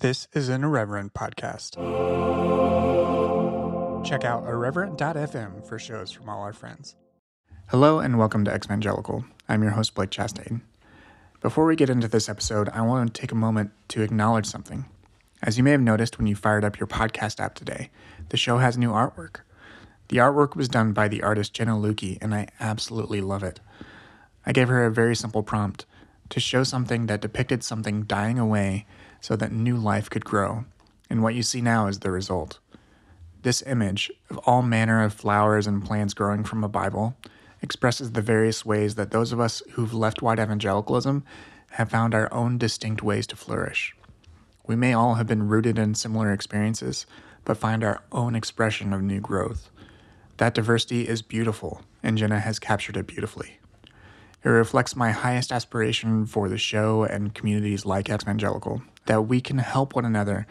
This is an Irreverent podcast. Check out irreverent.fm for shows from all our friends. Hello and welcome to Exvangelical. I'm your host, Blake Chastain. Before we get into this episode, I want to take a moment to acknowledge something. As you may have noticed when you fired up your podcast app today, the show has new artwork. The artwork was done by the artist Jenna Lukey, and I absolutely love it. I gave her a very simple prompt to show something that depicted something dying away so that new life could grow, and what you see now is the result. This image of all manner of flowers and plants growing from a Bible expresses the various ways that those of us who've left white evangelicalism have found our own distinct ways to flourish. We may all have been rooted in similar experiences, but find our own expression of new growth. That diversity is beautiful, and Jenna has captured it beautifully. It reflects my highest aspiration for the show and communities like Exvangelical that we can help one another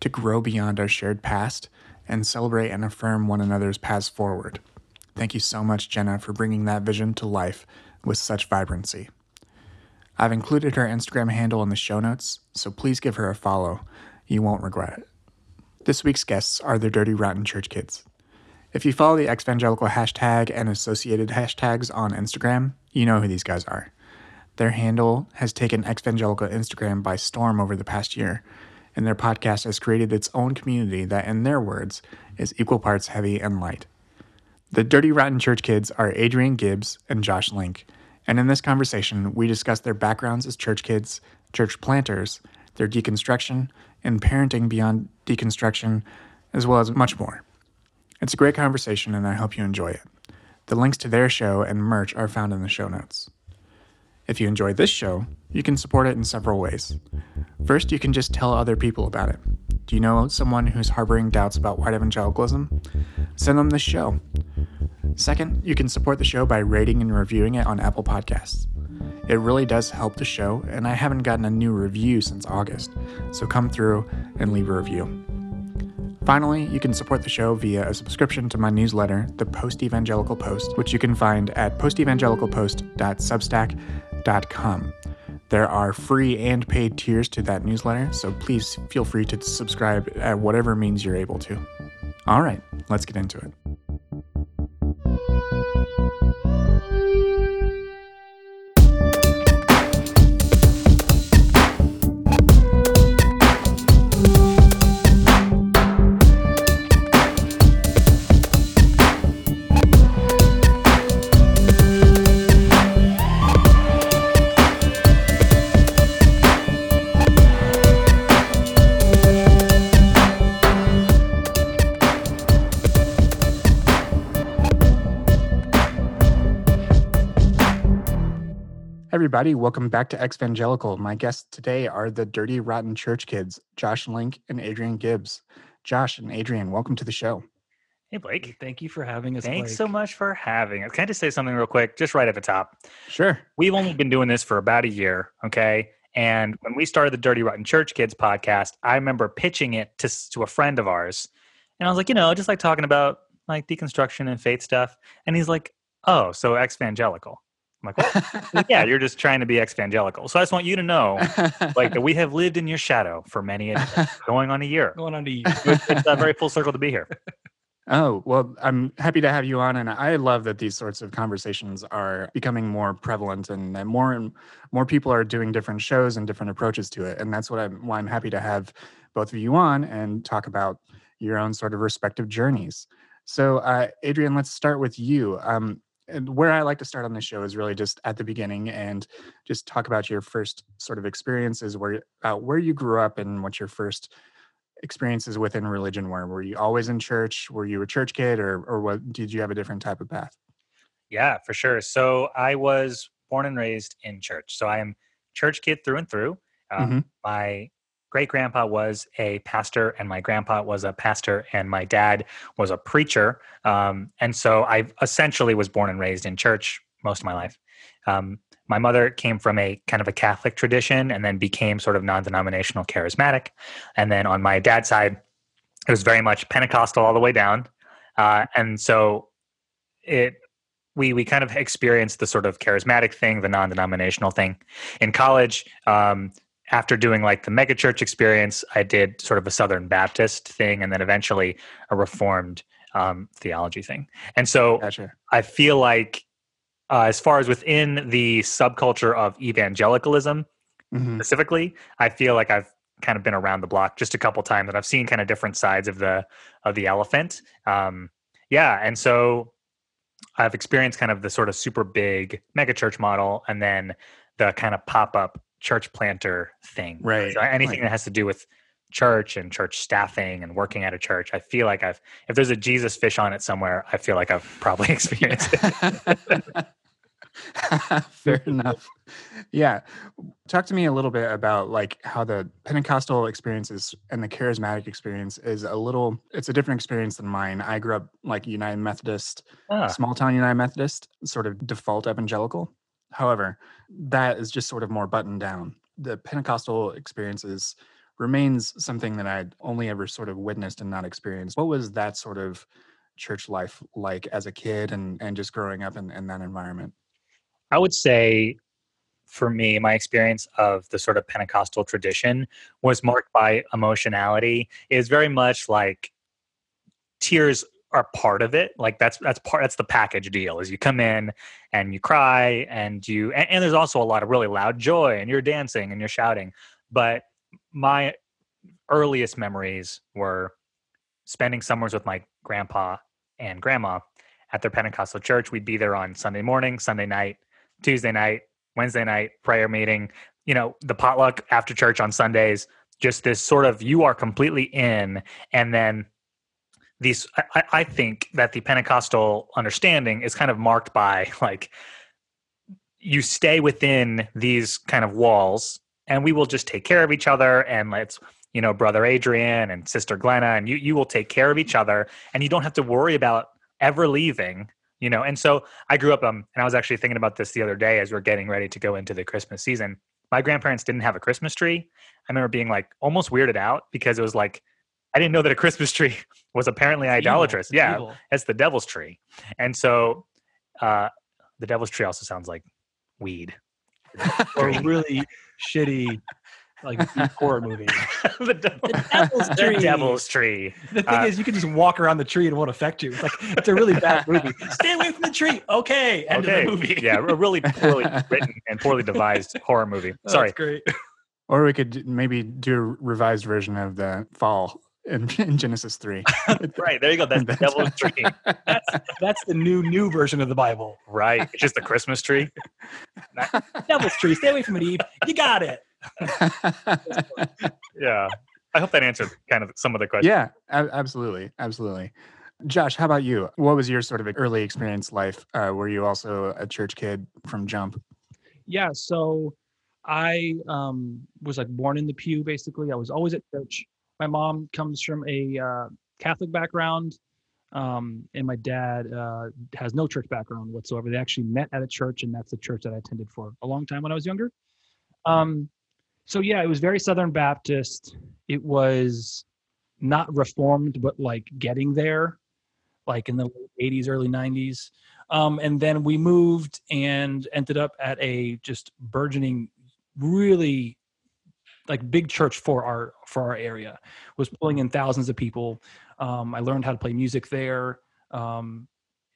to grow beyond our shared past and celebrate and affirm one another's paths forward. Thank you so much, Jenna, for bringing that vision to life with such vibrancy. I've included her Instagram handle in the show notes, so please give her a follow. You won't regret it. This week's guests are the Dirty Rotten Church Kids. If you follow the Exvangelical hashtag and associated hashtags on Instagram, you know who these guys are. Their handle has taken Exvangelical Instagram by storm over the past year, and their podcast has created its own community that, in their words, is equal parts heavy and light. The Dirty Rotten Church Kids are Adrian Gibbs and Josh Link, and in this conversation, we discuss their backgrounds as church kids, church planters, their deconstruction, and parenting beyond deconstruction, as well as much more. It's a great conversation, and I hope you enjoy it. The links to their show and merch are found in the show notes. If you enjoy this show, you can support it in several ways. First, you can just tell other people about it. Do you know someone who's harboring doubts about white evangelicalism? Send them this show. Second, you can support the show by rating and reviewing it on Apple Podcasts. It really does help the show, and I haven't gotten a new review since August, so come through and leave a review. Finally, you can support the show via a subscription to my newsletter, The Post Evangelical Post, which you can find at postevangelicalpost.substack.com. There are free and paid tiers to that newsletter, so please feel free to subscribe at whatever means you're able to. All right, let's get into it. Everybody. Welcome back to Exvangelical. My guests today are the Dirty Rotten Church Kids, Josh Link and Adrian Gibbs. Josh and Adrian, welcome to the show. Hey, Blake. Thank you for having us. Thanks Blake. so much for having us. Can I just say something real quick, just right at the top? Sure. We've only been doing this for about a year, okay? And when we started the Dirty Rotten Church Kids podcast, I remember pitching it to, to a friend of ours. And I was like, you know, just like talking about like deconstruction and faith stuff. And he's like, oh, so exvangelical. I'm like, well, yeah, you're just trying to be exvangelical. So I just want you to know, like, that we have lived in your shadow for many a going on a year. Going on a year. it's a very full circle to be here. Oh, well, I'm happy to have you on. And I love that these sorts of conversations are becoming more prevalent and that more and more people are doing different shows and different approaches to it. And that's what I'm, why I'm happy to have both of you on and talk about your own sort of respective journeys. So, uh, Adrian, let's start with you. Um, and where I like to start on this show is really just at the beginning and just talk about your first sort of experiences, where uh, where you grew up and what your first experiences within religion were. Were you always in church? Were you a church kid, or or what? Did you have a different type of path? Yeah, for sure. So I was born and raised in church. So I am church kid through and through. Um, mm-hmm. My great grandpa was a pastor, and my grandpa was a pastor, and my dad was a preacher. Um, and so I essentially was born and raised in church most of my life. Um, my mother came from a kind of a Catholic tradition and then became sort of non denominational charismatic. And then on my dad's side, it was very much Pentecostal all the way down. Uh, and so it we we kind of experienced the sort of charismatic thing, the non-denominational thing. In college, um, after doing like the megachurch experience, I did sort of a Southern Baptist thing and then eventually a Reformed um, theology thing. And so gotcha. I feel like, uh, as far as within the subculture of evangelicalism mm-hmm. specifically, I feel like I've kind of been around the block just a couple times and I've seen kind of different sides of the of the elephant. Um, yeah, and so I've experienced kind of the sort of super big megachurch model and then the kind of pop up church planter thing. Right. So anything right. that has to do with church and church staffing and working at a church, I feel like I've if there's a Jesus fish on it somewhere, I feel like I've probably experienced it. Fair enough. Yeah. Talk to me a little bit about like how the Pentecostal experiences and the charismatic experience is a little it's a different experience than mine. I grew up like United Methodist, ah. small town United Methodist, sort of default evangelical. However, that is just sort of more buttoned down. The Pentecostal experiences remains something that I'd only ever sort of witnessed and not experienced. What was that sort of church life like as a kid and, and just growing up in, in that environment? I would say for me, my experience of the sort of Pentecostal tradition was marked by emotionality. It is very much like tears are part of it. Like that's that's part that's the package deal. Is you come in and you cry and you and, and there's also a lot of really loud joy and you're dancing and you're shouting. But my earliest memories were spending summers with my grandpa and grandma at their Pentecostal church. We'd be there on Sunday morning, Sunday night, Tuesday night, Wednesday night, prayer meeting, you know, the potluck after church on Sundays, just this sort of you are completely in. And then these, I, I think that the Pentecostal understanding is kind of marked by like, you stay within these kind of walls and we will just take care of each other and let's you know brother adrian and sister glenna and you you will take care of each other and you don't have to worry about ever leaving you know? And so i grew up um and i was actually thinking about this the other day as we are getting ready to go into the christmas season. My grandparents didn't have a christmas tree. I remember being like almost weirded out because it was like i didn't know that a christmas tree was apparently it's idolatrous it's yeah evil. it's the devil's tree and so uh the devil's tree also sounds like weed or really shitty like horror movie. the, the, devil's tree. The devil's tree. The thing uh, is, you can just walk around the tree and it won't affect you. It's like it's a really bad movie. Stay away from the tree. Okay, end okay. of the movie. yeah, a really poorly written and poorly devised horror movie. Oh, Sorry, that's great. Or we could maybe do a revised version of the fall in, in Genesis three. right there, you go. That's the devil's tree. That's that's the new new version of the Bible. Right, it's just the Christmas tree. devil's tree. Stay away from it, Eve. You got it. yeah, I hope that answered kind of some of the questions. Yeah, absolutely, absolutely. Josh, how about you? What was your sort of early experience life? Uh, were you also a church kid from jump? Yeah, so I um, was like born in the pew. Basically, I was always at church my mom comes from a uh, Catholic background, um, and my dad uh, has no church background whatsoever. They actually met at a church, and that's the church that I attended for a long time when I was younger. Um, so yeah, it was very Southern Baptist. It was not reformed, but like getting there, like in the late 80s, early 90s. Um, and then we moved and ended up at a just burgeoning, really like big church for our for our area was pulling in thousands of people. Um, i learned how to play music there. Um,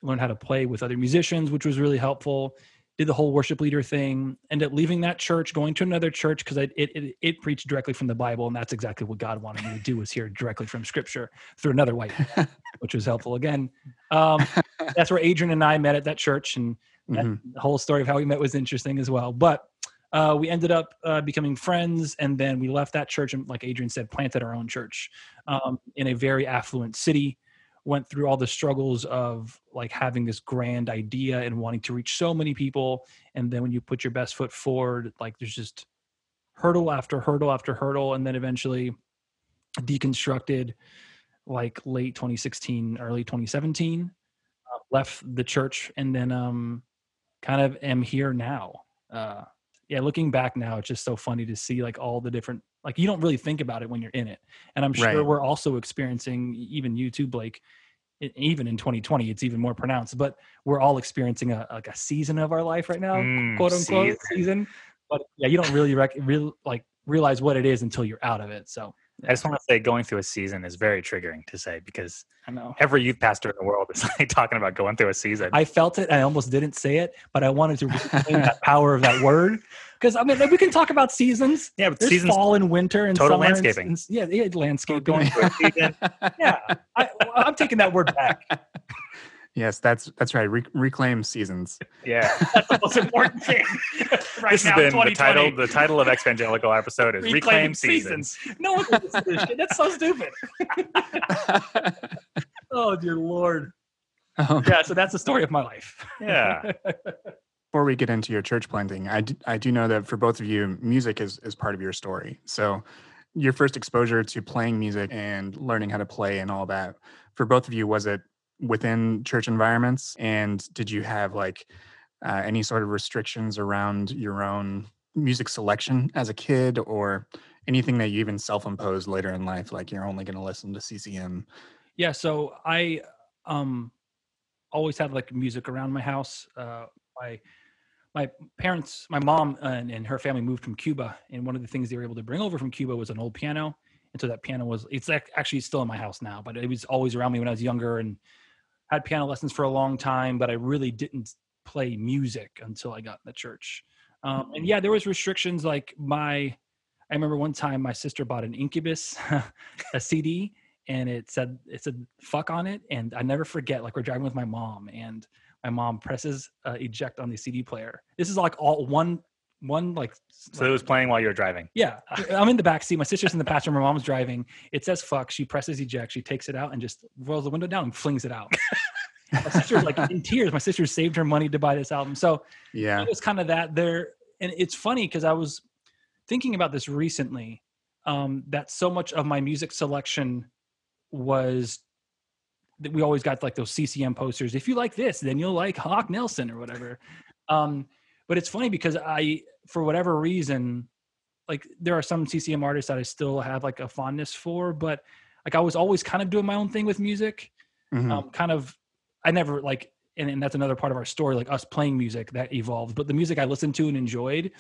learned how to play with other musicians which was really helpful. Did the whole worship leader thing. Ended up leaving that church going to another church because it, it it preached directly from the bible and that's exactly what god wanted me to do was hear directly from scripture through another white which was helpful. Again um, that's where adrian and i met at that church and mm-hmm. the whole story of how we met was interesting as well. But uh, we ended up uh, becoming friends and then we left that church and like adrian said planted our own church um, in a very affluent city. Went through all the struggles of like having this grand idea and wanting to reach so many people and then when you put your best foot forward like there's just hurdle after hurdle after hurdle and then eventually deconstructed like late 2016 early 2017 uh, left the church and then um kind of am here now. Uh yeah, looking back now, it's just so funny to see like all the different like you don't really think about it when you're in it. And I'm sure right. we're also experiencing even you too, Blake. Even in 2020, it's even more pronounced. But we're all experiencing a like a season of our life right now, mm, quote unquote season. season. But yeah, you don't really rec- real like realize what it is until you're out of it. So I just want to say going through a season is very triggering to say because I know. every youth pastor in the world is like talking about going through a season. I felt it. I almost didn't say it, but I wanted to reclaim that power of that word. Because I mean, we can talk about seasons. yeah, but There's seasons fall and winter and Total landscaping. and- yeah, yeah, landscaping. going through a season. yeah, I, I'm taking that word back. Yes, that's that's right. Re- reclaim seasons. Yeah. That's the most important thing. right this now, has been the title. The title of Exvangelical episode is Reclaim Reclaim Seasons. Seasons. No one listens to this shit. That's so stupid. oh dear lord. Um, Yeah, so that's the story of my life. Yeah. Before we get into your church planting, I do, I do know that for both of you, music is, is part of your story. So, your first exposure to playing music and learning how to play and all that, for both of you, was it within church environments? And did you have like uh, any sort of restrictions around your own music selection as a kid or anything that you even self imposed later in life? Like you're only going to listen to CCM? Yeah, so I um always had like music around my house. Uh my my parents, my mom and, and her family moved from Cuba, and one of the things they were able to bring over from Cuba was an old piano. And so that piano was it's actually still in my house now, but it was always around me when I was younger and had piano lessons for a long time, but I really didn't play music until I got in the church. Um, and yeah, there was restrictions like my I remember one time my sister bought an Incubus a CD and it said it said fuck on it and I never forget like we're driving with my mom and my mom presses uh, eject on the CD player. This is like all one one like So it was playing while you were driving. yeah, I'm in the back seat. My sister's in the passenger. My mom's driving. It says "fuck." She presses eject. She takes it out and just rolls the window down and flings it out. my sister's like in tears. My sister saved her money to buy this album. So Yeah. it was kind of that there. And it's funny because I was thinking about this recently. Um, that so much of my music selection was that we always got like those CCM posters. If you like this, then you'll like Hawk Nelson or whatever. Um, but it's funny because I, for whatever reason, like there are some CCM artists that I still have like a fondness for, but like I was always kind of doing my own thing with music. Mhm. Um, kind of, I never like, and, and that's another part of our story, like us playing music that evolved. But the music I listened to and enjoyed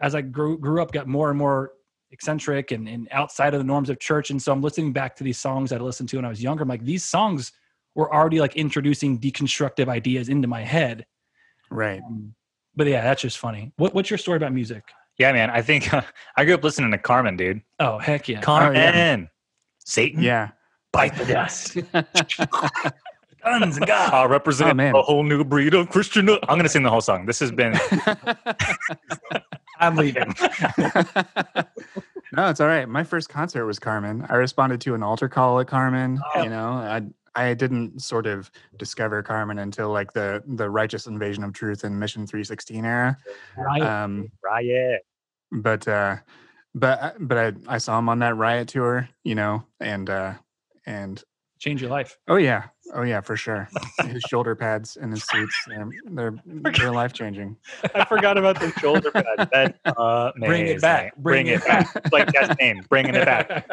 as I grew grew up, got more and more eccentric and, and outside of the norms of church. And so I'm listening back to these songs that I listened to when I was younger. I'm like, these songs were already like introducing deconstructive ideas into my head. right. Um, but yeah, that's just funny. What, what's your story about music? Yeah, man. I think I grew up listening to Carmen, dude. Oh heck yeah! Carmen. Oh, yeah. Satan. Yeah. Bite the dust. Guns and God. I'll represent Oh, man. a whole new breed of Christian. I'm going to sing the whole song. This has been I'm leaving. no, it's all right. My first concert was Carmen. I responded to an altar call at Carmen. Oh. You know, I I didn't sort of discover Carmen until like the the Righteous Invasion of Truth and Mission 316 era. Right. Um, riot. but uh, but I- but I I saw him on that Riot tour. You know, and uh, and Change your life. oh yeah, oh yeah, for sure. His shoulder pads and his suits, they're they're, they're life changing. I forgot about the shoulder pad. That's Bring it back. Bring, Bring it it back. Blake, that's name. Bringing it back.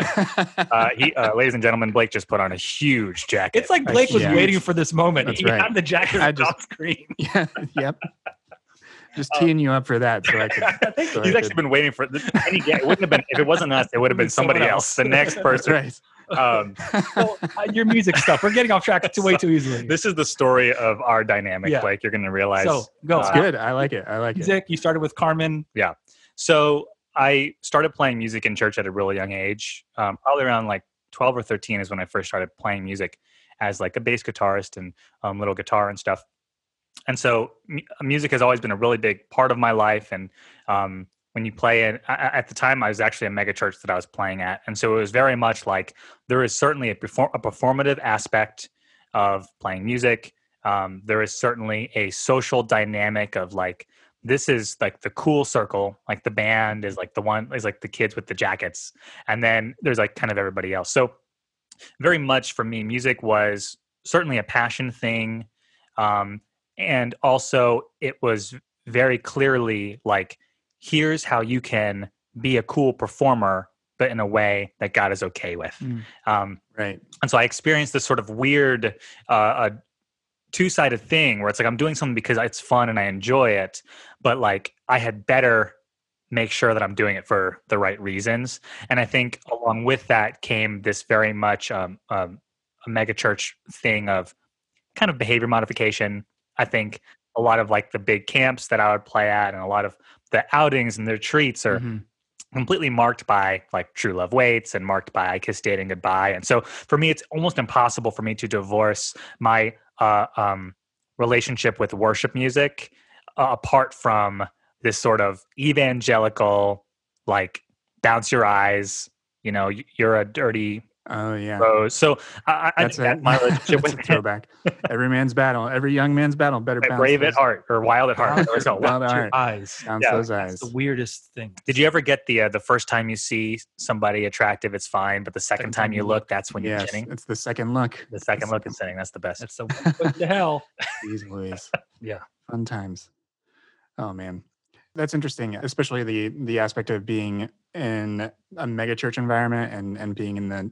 Uh, he, uh, ladies and gentlemen, Blake just put on a huge jacket. It's like Blake was Yeah. waiting for this moment. That's he right. had the jacket I on just- screen. yeah, yep. Just teeing you up for that, so I could. so I He's could- actually been waiting for. Any, yeah, it wouldn't have been if it wasn't us. It would have been somebody else. else. The next That's person. right. Um, So, uh, your music stuff. We're getting off track too way too easily. this is the story of our dynamic. Yeah. Blake, you're going to realize. so go. uh, Good. I like it. I like it. Music. You started with Carmen. Yeah. So I started playing music in church at a really young age. Um, probably around like 12 or 13 is when I first started playing music as like a bass guitarist and um, little guitar and stuff. And so mu- music has always been a really big part of my life. And um, when you play it, at the time I was actually a mega church that I was playing at, and so it was very much like there is certainly a, perform- a performative aspect of playing music. Um, there is certainly a social dynamic of like this is like the cool circle like the band is like the one is like the kids with the jackets. And then there's like kind of everybody else. So very much for me music was certainly a passion thing. Um, and also it was very clearly like here's how you can be a cool performer but in a way that god is okay with Mm. um, Right. and so I experienced this sort of weird, uh, a two-sided thing where it's like I'm doing something because it's fun and I enjoy it, but like I had better make sure that I'm doing it for the right reasons. And I think along with that came this very much um, um, a mega church thing of kind of behavior modification. I think a lot of like the big camps that I would play at and a lot of the outings and their treats are mm-hmm. completely marked by like true love waits and marked by I kiss dating goodbye. And so for me, it's almost impossible for me to divorce my uh, um, relationship with worship music uh, apart from this sort of evangelical, like bounce your eyes, you know, you're a dirty Oh yeah. Rose. So I, I think that my relationship with throwback. every man's battle, every young man's battle. Better brave at heart or wild at heart. wild at heart. Eyes. Bounce yeah. those eyes. That's the weirdest thing. Did you ever get the uh, the first time you see somebody attractive, it's fine, but the second, second time you look, that's when yes, you're sinning. It's the second look. The second look is sinning. That's the best. That's the what the hell. These ways. yeah. Fun times. Oh man. That's interesting, especially the the aspect of being in a mega church environment and and being in the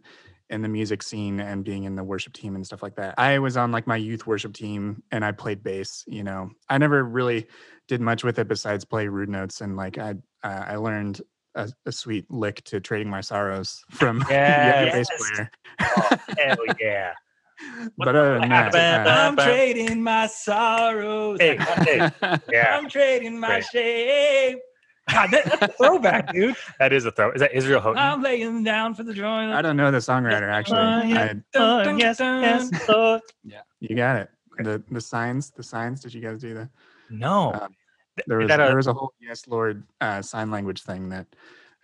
in the music scene and being in the worship team and stuff like that. I was on like my youth worship team and I played bass, you know. I never really did much with it besides play rude notes and like I uh, I learned a, a, sweet lick to trading my sorrows from yeah, the bass player. oh, hell yeah. But other than that, uh, I'm trading my sorrows. Hey, hey, yeah. I'm trading my Great. shame. God, that, that's a throwback, dude. That is a throw. Is that Israel Houghton? I'm laying down for the joy. I don't know the songwriter actually. Uh, yeah. I, uh, yes, yes, uh. yeah. You got it. The the signs, the signs. Did you guys do that? No. Uh, there was a, there was a whole yes Lord uh, sign language thing that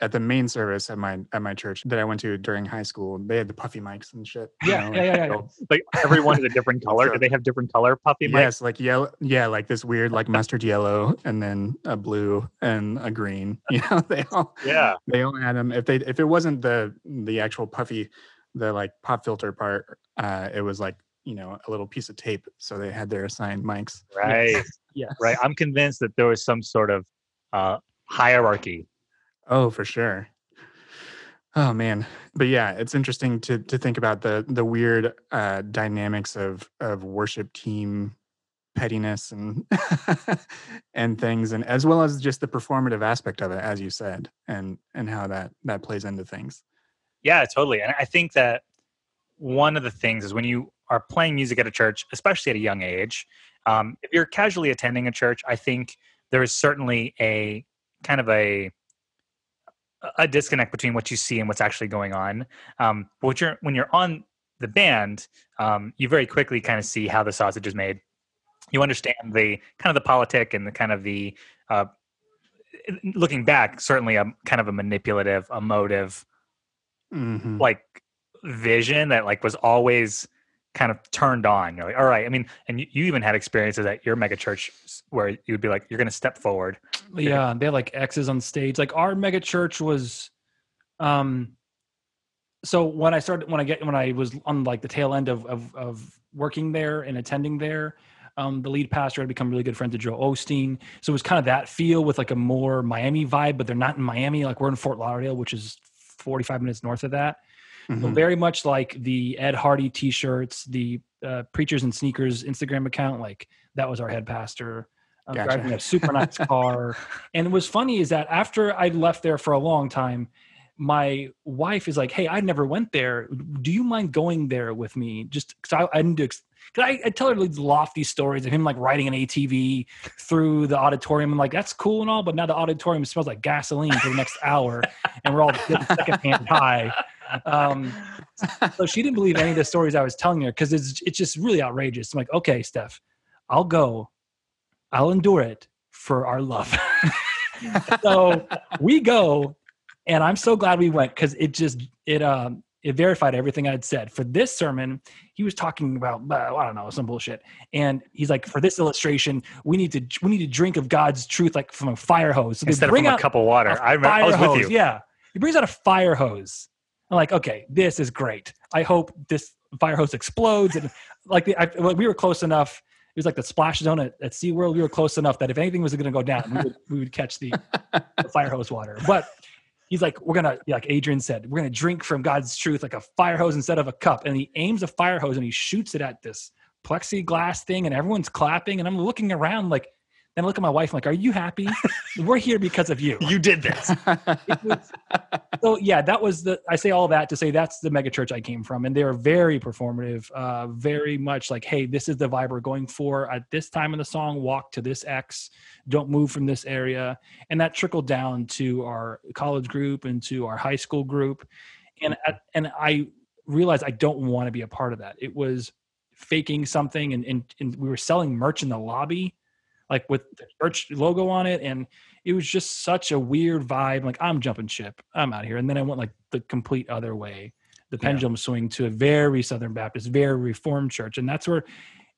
at the main service at my at my church that I went to during high school, they had the puffy mics and shit. Yeah, know, yeah, yeah, yeah, Like everyone is a different color. So, Do they have different color puffy mics? Yes, like yellow. Yeah, like this weird like mustard yellow, and then a blue and a green. You know, they all yeah they all had them. If they if it wasn't the the actual puffy, the like pop filter part, uh, it was like you know a little piece of tape. So they had their assigned mics. Right. yeah. Right. I'm convinced that there was some sort of uh, hierarchy Oh, for sure. Oh man, but yeah, it's interesting to to think about the the weird uh, dynamics of of worship team pettiness and and things, and as well as just the performative aspect of it, as you said, and and how that that plays into things. Yeah, totally. And I think that one of the things is when you are playing music at a church, especially at a young age, um, if you're casually attending a church, I think there is certainly a kind of a a disconnect between what you see and what's actually going on. Um, but you're, when you're on the band, um, you very quickly kind of see how the sausage is made. You understand the kind of the politic and the kind of the uh, looking back, certainly a kind of a manipulative, emotive, mm-hmm. like vision that like was always kind of turned on. You're like, all right. I mean, and you, you even had experiences at your mega church where you would be like, you're going to step forward. Yeah, they had like X's on stage. Like our mega church was, um, so when I started, when I get, when I was on like the tail end of of, of working there and attending there, um, the lead pastor had become really good friends with Joel Osteen. So it was kind of that feel with like a more Miami vibe, but they're not in Miami. Like we're in Fort Lauderdale, which is 45 minutes north of that. Mm-hmm. So very much like the Ed Hardy T-shirts, the uh, Preachers and Sneakers Instagram account. Like that was our head pastor. Um, gotcha. Driving a super nice car. and what's funny is that after I left there for a long time, my wife is like, "Hey, I never went there. Do you mind going there with me?" Just because I, I didn't do. Because I, I, tell her these lofty stories of him like riding an ATV through the auditorium. I'm like, that's cool and all, but now the auditorium smells like gasoline for the next hour, and we're all secondhand high um, so she didn't believe any of the stories I was telling her because it's it's just really outrageous. I'm like, okay, Steph, I'll go, I'll endure it for our love. so we go, and I'm so glad we went because it just it um it verified everything I'd said. For this sermon, he was talking about uh, I don't know some bullshit, and he's like, for this illustration, we need to we need to drink of God's truth like from a fire hose. So Instead of from a cup of water. I, remember, I was hose, with you. Yeah, he brings out a fire hose I'm like, okay, this is great. I hope this fire hose explodes. And like, the, I, we were close enough. It was like the splash zone at, at SeaWorld. We were close enough that if anything was going to go down, we would, we would catch the, the, fire hose water. But he's like, we're going to, like Adrian said, we're going to drink from God's truth like a fire hose instead of a cup. And he aims a fire hose and he shoots it at this plexiglass thing and everyone's clapping. And I'm looking around like, Then I look at my wife, I'm like, "Are you happy? We're here because of you." You did this. was, so yeah, that was the. I say all that to say that's the mega church I came from, and they were very performative, uh, very much like, "Hey, this is the vibe we're going for at this time in the song. Walk to this X. Don't move from this area," and that trickled down to our college group and to our high school group, and and I realized I don't want to be a part of that. It was faking something, and, and and we were selling merch in the lobby like with the church logo on it and it was just such a weird vibe like i'm jumping ship. I'm out here. And then i went like the complete other way. The pendulum yeah. swing to a very southern baptist very reformed church and that's where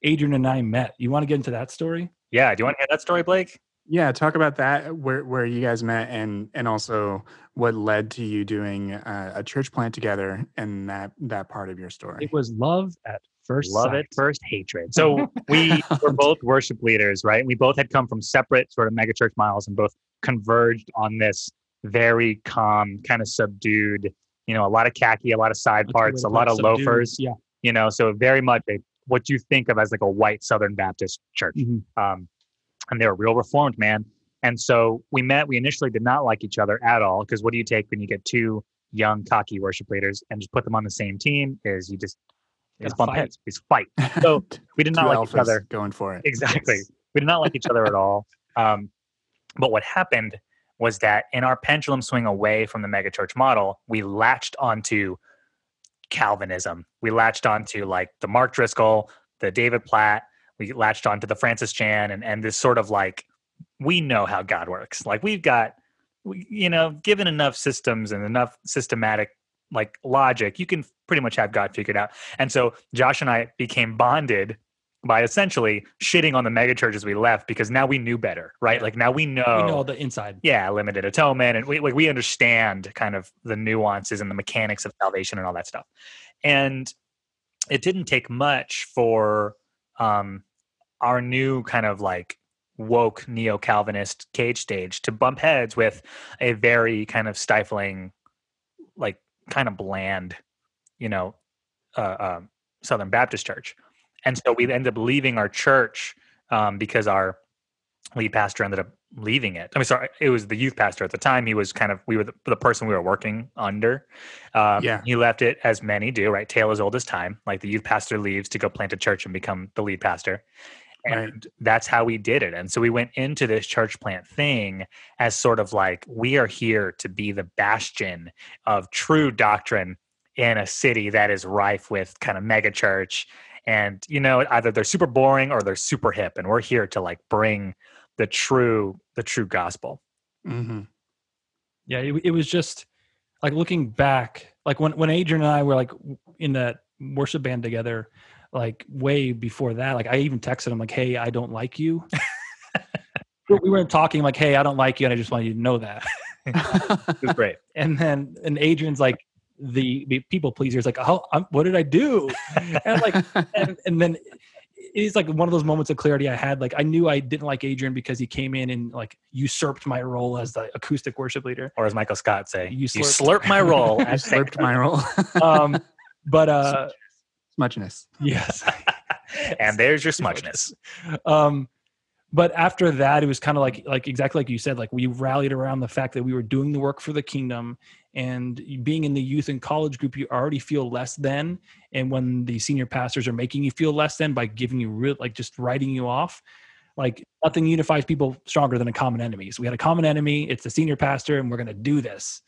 adrian and i met. You want to get into that story? Yeah do you want to hear that story blake? Yeah talk about that where where you guys met and and also what led to you doing a, a church plant together and that that part of your story. It was love at first love sight. it first hatred so we were both worship leaders right we both had come from separate sort of megachurch miles and both converged on this very calm kind of subdued you know a lot of khaki a lot of side parts a lot of subdued. loafers yeah you know so very much a, what you think of as like a white southern baptist church mm-hmm. um, and they were real reformed man and so we met we initially did not like each other at all because what do you take when you get two young cocky worship leaders and just put them on the same team is you just it's bump fight. heads. It's fight. So we did not like each other. Going for it. Exactly. Yes. We did not like each other at all. Um, but what happened was that in our pendulum swing away from the megachurch model, we latched onto Calvinism. We latched onto like the Mark Driscoll, the David Platt. We latched onto the Francis Chan, and and this sort of like we know how God works. Like we've got, you know, given enough systems and enough systematic like logic, you can pretty much have God figured out. And so Josh and I became bonded by essentially shitting on the megachurches we left because now we knew better, right? Like now we know, we know the inside. Yeah, limited atonement, and we like we understand kind of the nuances and the mechanics of salvation and all that stuff. And it didn't take much for um, our new kind of like woke neo Calvinist cage stage to bump heads with a very kind of stifling, like kind of bland, you know, uh, uh, Southern Baptist church. And so we ended up leaving our church um, because our lead pastor ended up leaving it. I mean, sorry, it was the youth pastor at the time. He was kind of we were the, the person we were working under. Um, yeah, he left it as many do. Right, tale as old as time. Like the youth pastor leaves to go plant a church and become the lead pastor. And right. that's how we did it. And so we went into this church plant thing as sort of like, we are here to be the bastion of true doctrine in a city that is rife with kind of mega church. And, you know, either they're super boring or they're super hip. And we're here to like bring the true, the true gospel. Mm-hmm. Yeah. It, it was just like looking back, like when, when Adrian and I were like in that worship band together, like way before that. Like I even texted him like, "Hey, I don't like you." we weren't talking like, "Hey, I don't like you," and I just want you to know that. it was great. And then and Adrian's like the, the people pleaser is like, "Oh, I'm, what did I do?" And like, and, and then it's like one of those moments of clarity I had. Like I knew I didn't like Adrian because he came in and like usurped my role as the acoustic worship leader, or as Michael Scott say, "You slurped, you slurped my role." I slurped my role. um, but uh, smudginess. Yes. and there's your smudginess. Um, but after that, it was kind of like like exactly like you said. Like we rallied around the fact that we were doing the work for the kingdom, and being in the youth and college group, you already feel less than. And when the senior pastors are making you feel less than by giving you real like just writing you off, like nothing unifies people stronger than a common enemy. So we had a common enemy. It's the senior pastor, and we're going to do this.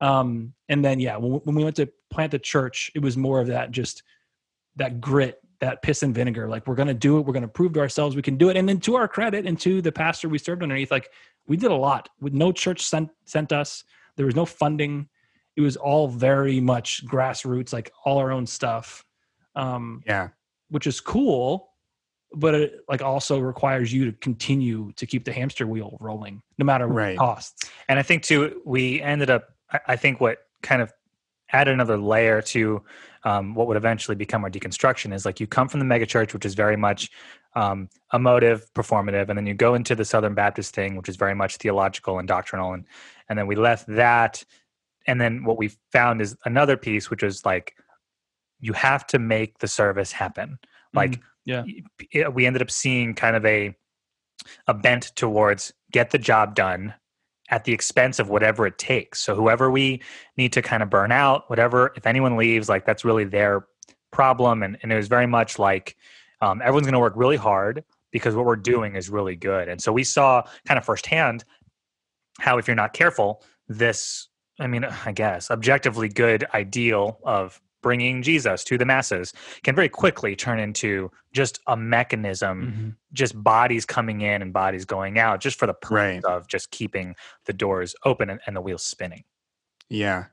Um, and then yeah, when, when we went to plant the church, it was more of that just that grit, that piss and vinegar. Like we're going to do it. We're going to prove to ourselves we can do it. And then to our credit and to the pastor we served underneath, like we did a lot. With no church sent sent us. There was no funding. It was all very much grassroots, like all our own stuff. Um, yeah, which is cool, but it like also requires you to continue to keep the hamster wheel rolling, no matter what right. it costs. And I think too, we ended up. I think what kind of add another layer to um, what would eventually become our deconstruction is like you come from the megachurch, which is very much um, emotive, performative, and then you go into the Southern Baptist thing, which is very much theological and doctrinal, and and then we left that, and then what we found is another piece, which is like you have to make the service happen. Like, mm, yeah, we ended up seeing kind of a a bent towards get the job done at the expense of whatever it takes. So whoever we need to kind of burn out, whatever, if anyone leaves, like that's really their problem. And, and it was very much like um, everyone's going to work really hard because what we're doing is really good. And so we saw kind of firsthand how if you're not careful, this, I mean, I guess, objectively good ideal of bringing Jesus to the masses can very quickly turn into just a mechanism, mm-hmm. just bodies coming in and bodies going out, just for the purpose right. of just keeping the doors open and, and the wheels spinning. Yeah,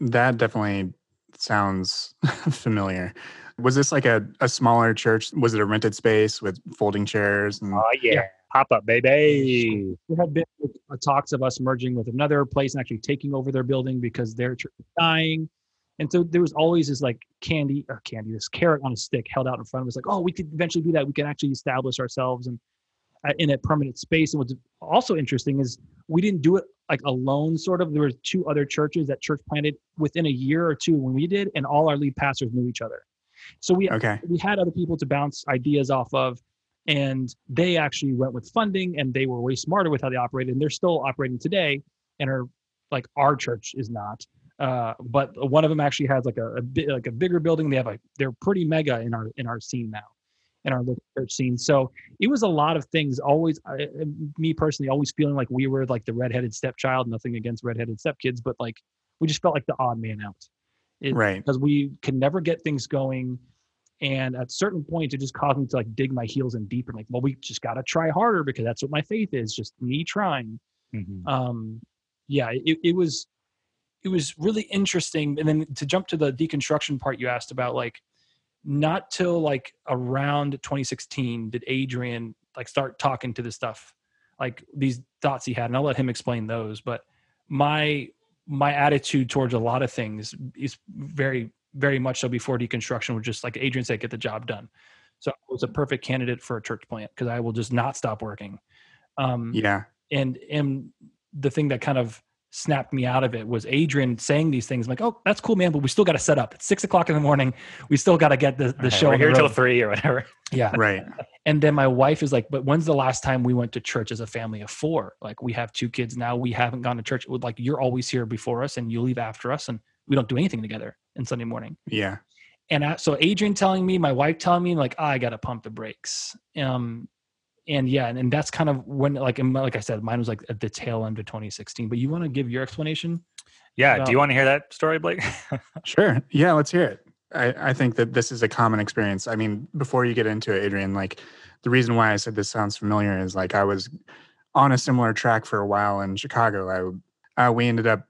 that definitely sounds familiar. Was this like a, a smaller church? Was it a rented space with folding chairs? And- oh, yeah. yeah. Pop up, baby. There have been talks of us merging with another place and actually taking over their building because their church is dying. And so there was always this like candy or candy, this carrot on a stick held out in front of us, like, oh, we could eventually do that. We can actually establish ourselves and uh, in a permanent space. And what's also interesting is we didn't do it like alone, sort of. There were two other churches that church planted within a year or two when we did, and all our lead pastors knew each other. So we okay. we had other people to bounce ideas off of, and they actually went with funding, and they were way smarter with how they operated, and they're still operating today, and are like our church is not. Uh, but one of them actually has like a, a bit like a bigger building. They have a they're pretty mega in our in our scene now, in our local church scene. So it was a lot of things. Always, I, me personally, always feeling like we were like the redheaded stepchild. Nothing against redheaded stepkids, but like we just felt like the odd man out. It, right. Because we could never get things going. And at certain points, it just caused me to like dig my heels in deeper. Like, well, we just got to try harder because that's what my faith is, just me trying. Mm-hmm. Um, yeah, it, it was it was really interesting. And then to jump to the deconstruction part you asked about, like not till like around 2016 did Adrian like start talking to this stuff, like these thoughts he had, and I'll let him explain those. But my my attitude towards a lot of things is very very much so before deconstruction was just like Adrian said, get the job done. So I was a perfect candidate for a church plant because I will just not stop working. Um, yeah. And and the thing that kind of snapped me out of it was Adrian saying these things. I'm like, oh, that's cool, man, but we still got to set up. It's six o'clock in the morning. We still got to get the, the show. We're here till three or whatever. Yeah. Right. And then my wife is like, but when's the last time we went to church as a family of four? Like we have two kids now. We haven't gone to church. Like you're always here before us and you leave after us and we don't do anything together in Sunday morning. Yeah. And I, so Adrian telling me, my wife telling me like, oh, I got to pump the brakes. Um, and yeah, and, and that's kind of when, like, like I said, mine was like at the tail end of 2016. But you want to give your explanation? Yeah. About- Do you want to hear that story, Blake? sure. Yeah, let's hear it. I, I think that this is a common experience. I mean, before you get into it, Adrian, like the reason why I said this sounds familiar is like I was on a similar track for a while in Chicago. I uh, we ended up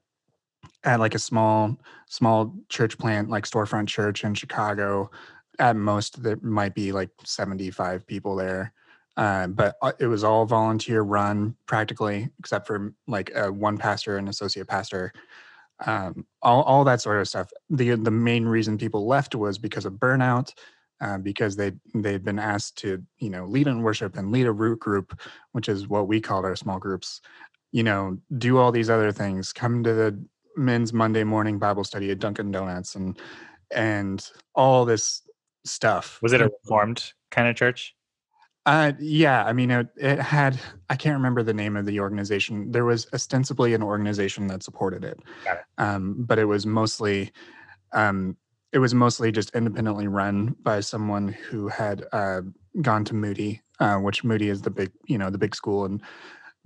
at like a small small church plant, like storefront church in Chicago. At most, there might be like seventy five people there. Uh, but uh, it was all volunteer run practically, except for like a one pastor and associate pastor, um, all all that sort of stuff. the The main reason people left was because of burnout, uh, because they they'd been asked to you know lead in worship and lead a root group, which is what we called our small groups. You know, do all these other things, come to the men's Monday morning Bible study at Dunkin' Donuts, and and all this stuff. Was it a reformed kind of church? Uh, yeah, I mean, it, it, had, I can't remember the name of the organization. There was ostensibly an organization that supported it. it. Um, but it was mostly, um, it was mostly just independently run by someone who had uh, gone to Moody, uh, which Moody is the big, you know, the big school and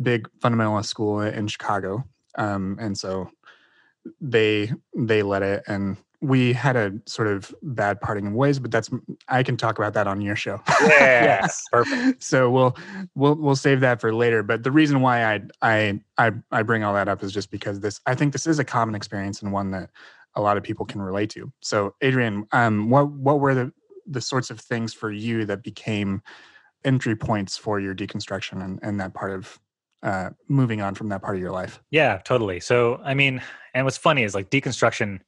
big fundamentalist school in Chicago. Um, and so they they led it, and we had a sort of bad parting of ways, but that's I can talk about that on your show. yes, perfect. So we'll we'll we'll save that for later. But the reason why I I I I bring all that up is just because this I think this is a common experience and one that a lot of people can relate to. So Adrian, um, what what were the the sorts of things for you that became entry points for your deconstruction and, and that part of uh, moving on from that part of your life? Yeah, totally. So I mean, and what's funny is like deconstruction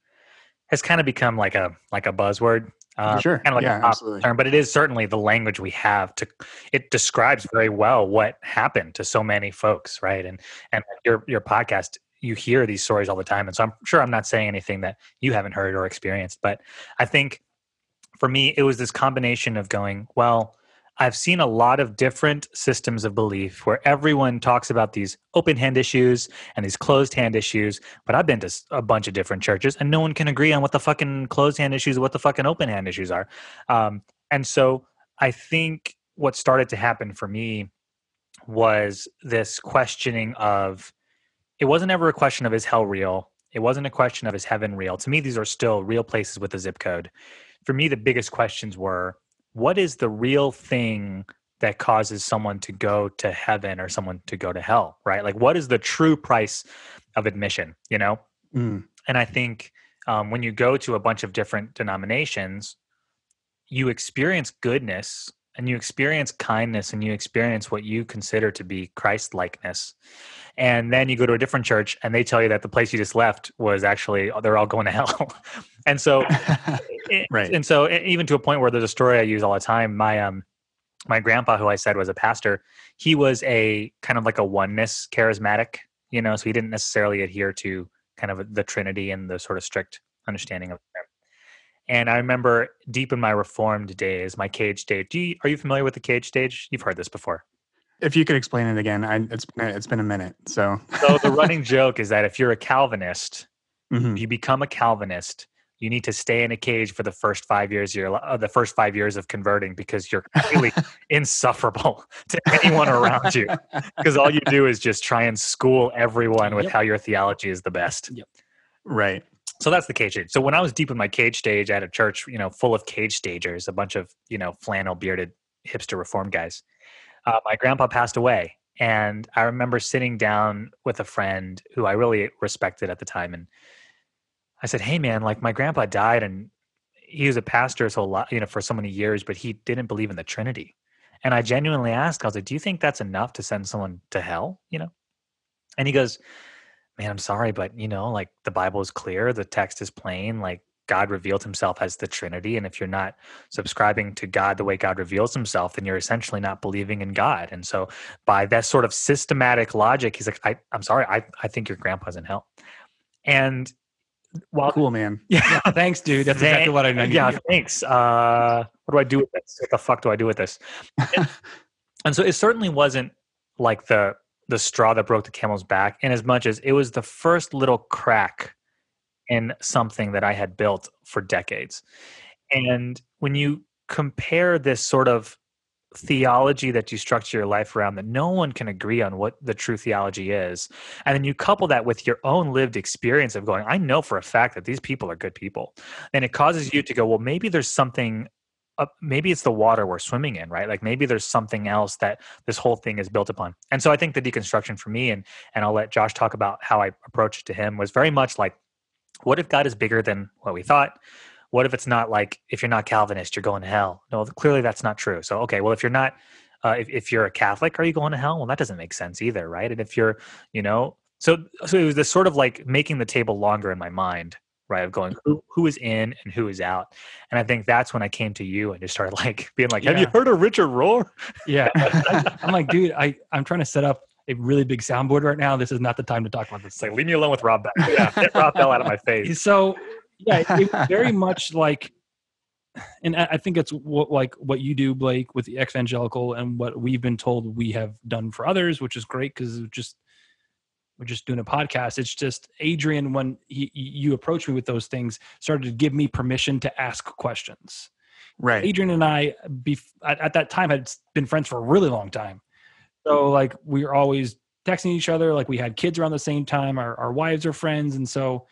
has kind of become like a like a buzzword. Uh, sure. Kind of like yeah, a absolutely. term, but it is certainly the language we have to. It describes very well what happened to so many folks, right? And and your your podcast, you hear these stories all the time, and so I'm sure I'm not saying anything that you haven't heard or experienced, but I think for me, it was this combination of going, well, I've seen a lot of different systems of belief where everyone talks about these open hand issues and these closed hand issues. But I've been to a bunch of different churches and no one can agree on what the fucking closed hand issues, what the fucking open hand issues are. Um, and so I think what started to happen for me was this questioning of it wasn't ever a question of is hell real? It wasn't a question of is heaven real? To me, these are still real places with a zip code. For me, the biggest questions were what is the real thing that causes someone to go to heaven or someone to go to hell right? Like what is the true price of admission you know? Mm. and i think um, when you go to a bunch of different denominations you experience goodness and you experience kindness and you experience what you consider to be christ likeness and then you go to a different church and they tell you that the place you just left was actually they're all going to hell. And so right and so even to a point where there's a story i use all the time my um my grandpa who i said was a pastor he was a kind of like a oneness charismatic you know so he didn't necessarily adhere to kind of the trinity and the sort of strict understanding of it and I remember deep in my reformed days, my cage stage. Do you, are you familiar with the cage stage? You've heard this before. If you could explain it again, I, it's it's been a minute. So, so the running joke is that if you're a Calvinist, mm-hmm. you become a Calvinist. You need to stay in a cage for the first five years of your uh, the first five years of converting because you're really insufferable to anyone around you. Because all you do is just try and school everyone with yep. how your theology is the best. Yep. Right. So that's the cage stage. So when I was deep in my cage stage at a church, you know, full of cage stagers, a bunch of you know flannel bearded hipster reform guys uh, my grandpa passed away. And I remember sitting down with a friend who I really respected at the time. And I said, Hey, man, like my grandpa died and he was a pastor you know, for so many years, but he didn't believe in the Trinity. And I genuinely asked, I was like, Do you think that's enough to send someone to hell? You know? And he goes, Man, I'm sorry, but you know, like the Bible is clear, the text is plain, like God revealed himself as the Trinity. And if you're not subscribing to God the way God reveals himself, then you're essentially not believing in God. And so, by that sort of systematic logic, he's like, I, am sorry, I, I think your grandpa's in hell. And while cool, man. Yeah. thanks, dude. That's exactly what I know. Yeah, thanks. Uh, what do I do with this? What the fuck do I do with this? and, and so, it certainly wasn't like the the straw that broke the camel's back in as much as it was the first little crack in something that I had built for decades. And when you compare this sort of theology that you structure your life around that no one can agree on what the true theology is. And then you couple that with your own lived experience of going i know for a fact that these people are good people. And it causes you to go well maybe there's something uh, maybe it's the water we're swimming in right? Like maybe there's something else that this whole thing is built upon. And so i think the deconstruction for me and and i'll let josh talk about how i approached it to him was very much like what if God is bigger than what we thought? What if it's not like if you're not Calvinist, you're going to hell? No, clearly that's not true. So okay, well if you're not, uh, if if you're a Catholic, are you going to hell? Well, that doesn't make sense either, right? And if you're, you know, so so it was this sort of like making the table longer in my mind, right? Of going who who is in and who is out, and I think that's when I came to you and just started like being like, "Have yeah. you heard of Richard Rohr?" Yeah, I'm like, dude, I I'm trying to set up a really big soundboard right now. This is not the time to talk about this. It's like, leave me alone with Rob Bell. Yeah, get Rob Bell out of my face. So, yeah, it, very much like, and I think it's what, like what you do, Blake, with the Exvangelical, and what we've been told we have done for others, which is great because just we're just doing a podcast. It's just Adrian, when he, you approached me with those things, started to give me permission to ask questions. Right. Adrian and I, at, at that time, had been friends for a really long time so like we were always texting each other. Like we had kids around the same time. Our our wives are friends, and so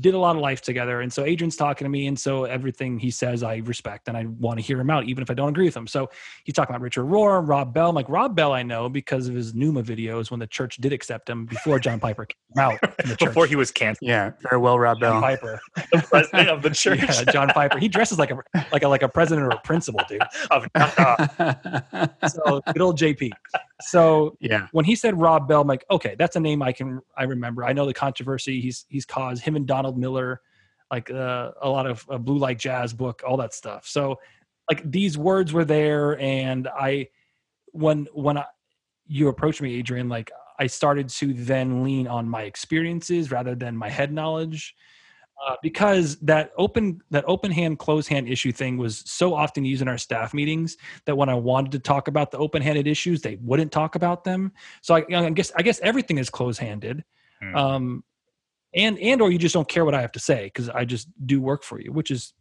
did a lot of life together. And so Adrian's talking to me. And so everything he says, I respect and I want to hear him out, even if I don't agree with him. So he's talking about Richard Rohr, Rob Bell. I'm like, Rob Bell, I know because of his Nooma videos when the church did accept him before John Piper came out. before he was canceled. Yeah. Farewell, Rob John Bell. Piper. the president of the church. Yeah, John Piper. He dresses like a, like a, like a president or a principal, dude. of, so good old JP. So yeah, when he said Rob Bell, I'm like, okay, that's a name I can, I remember. I know the controversy he's, he's caused him and Don Donald Miller, like uh, a lot of uh, Blue Like Jazz book, all that stuff. So like these words were there, and I when when I, you approached me, Adrian, like I started to then lean on my experiences rather than my head knowledge. uh, because that open that open hand closed hand issue thing was so often used in our staff meetings that when I wanted to talk about the open handed issues, they wouldn't talk about them. So I, I guess I guess everything is closed handed, Hmm. um, and and or you just don't care what I have to say because I just do work for you, which is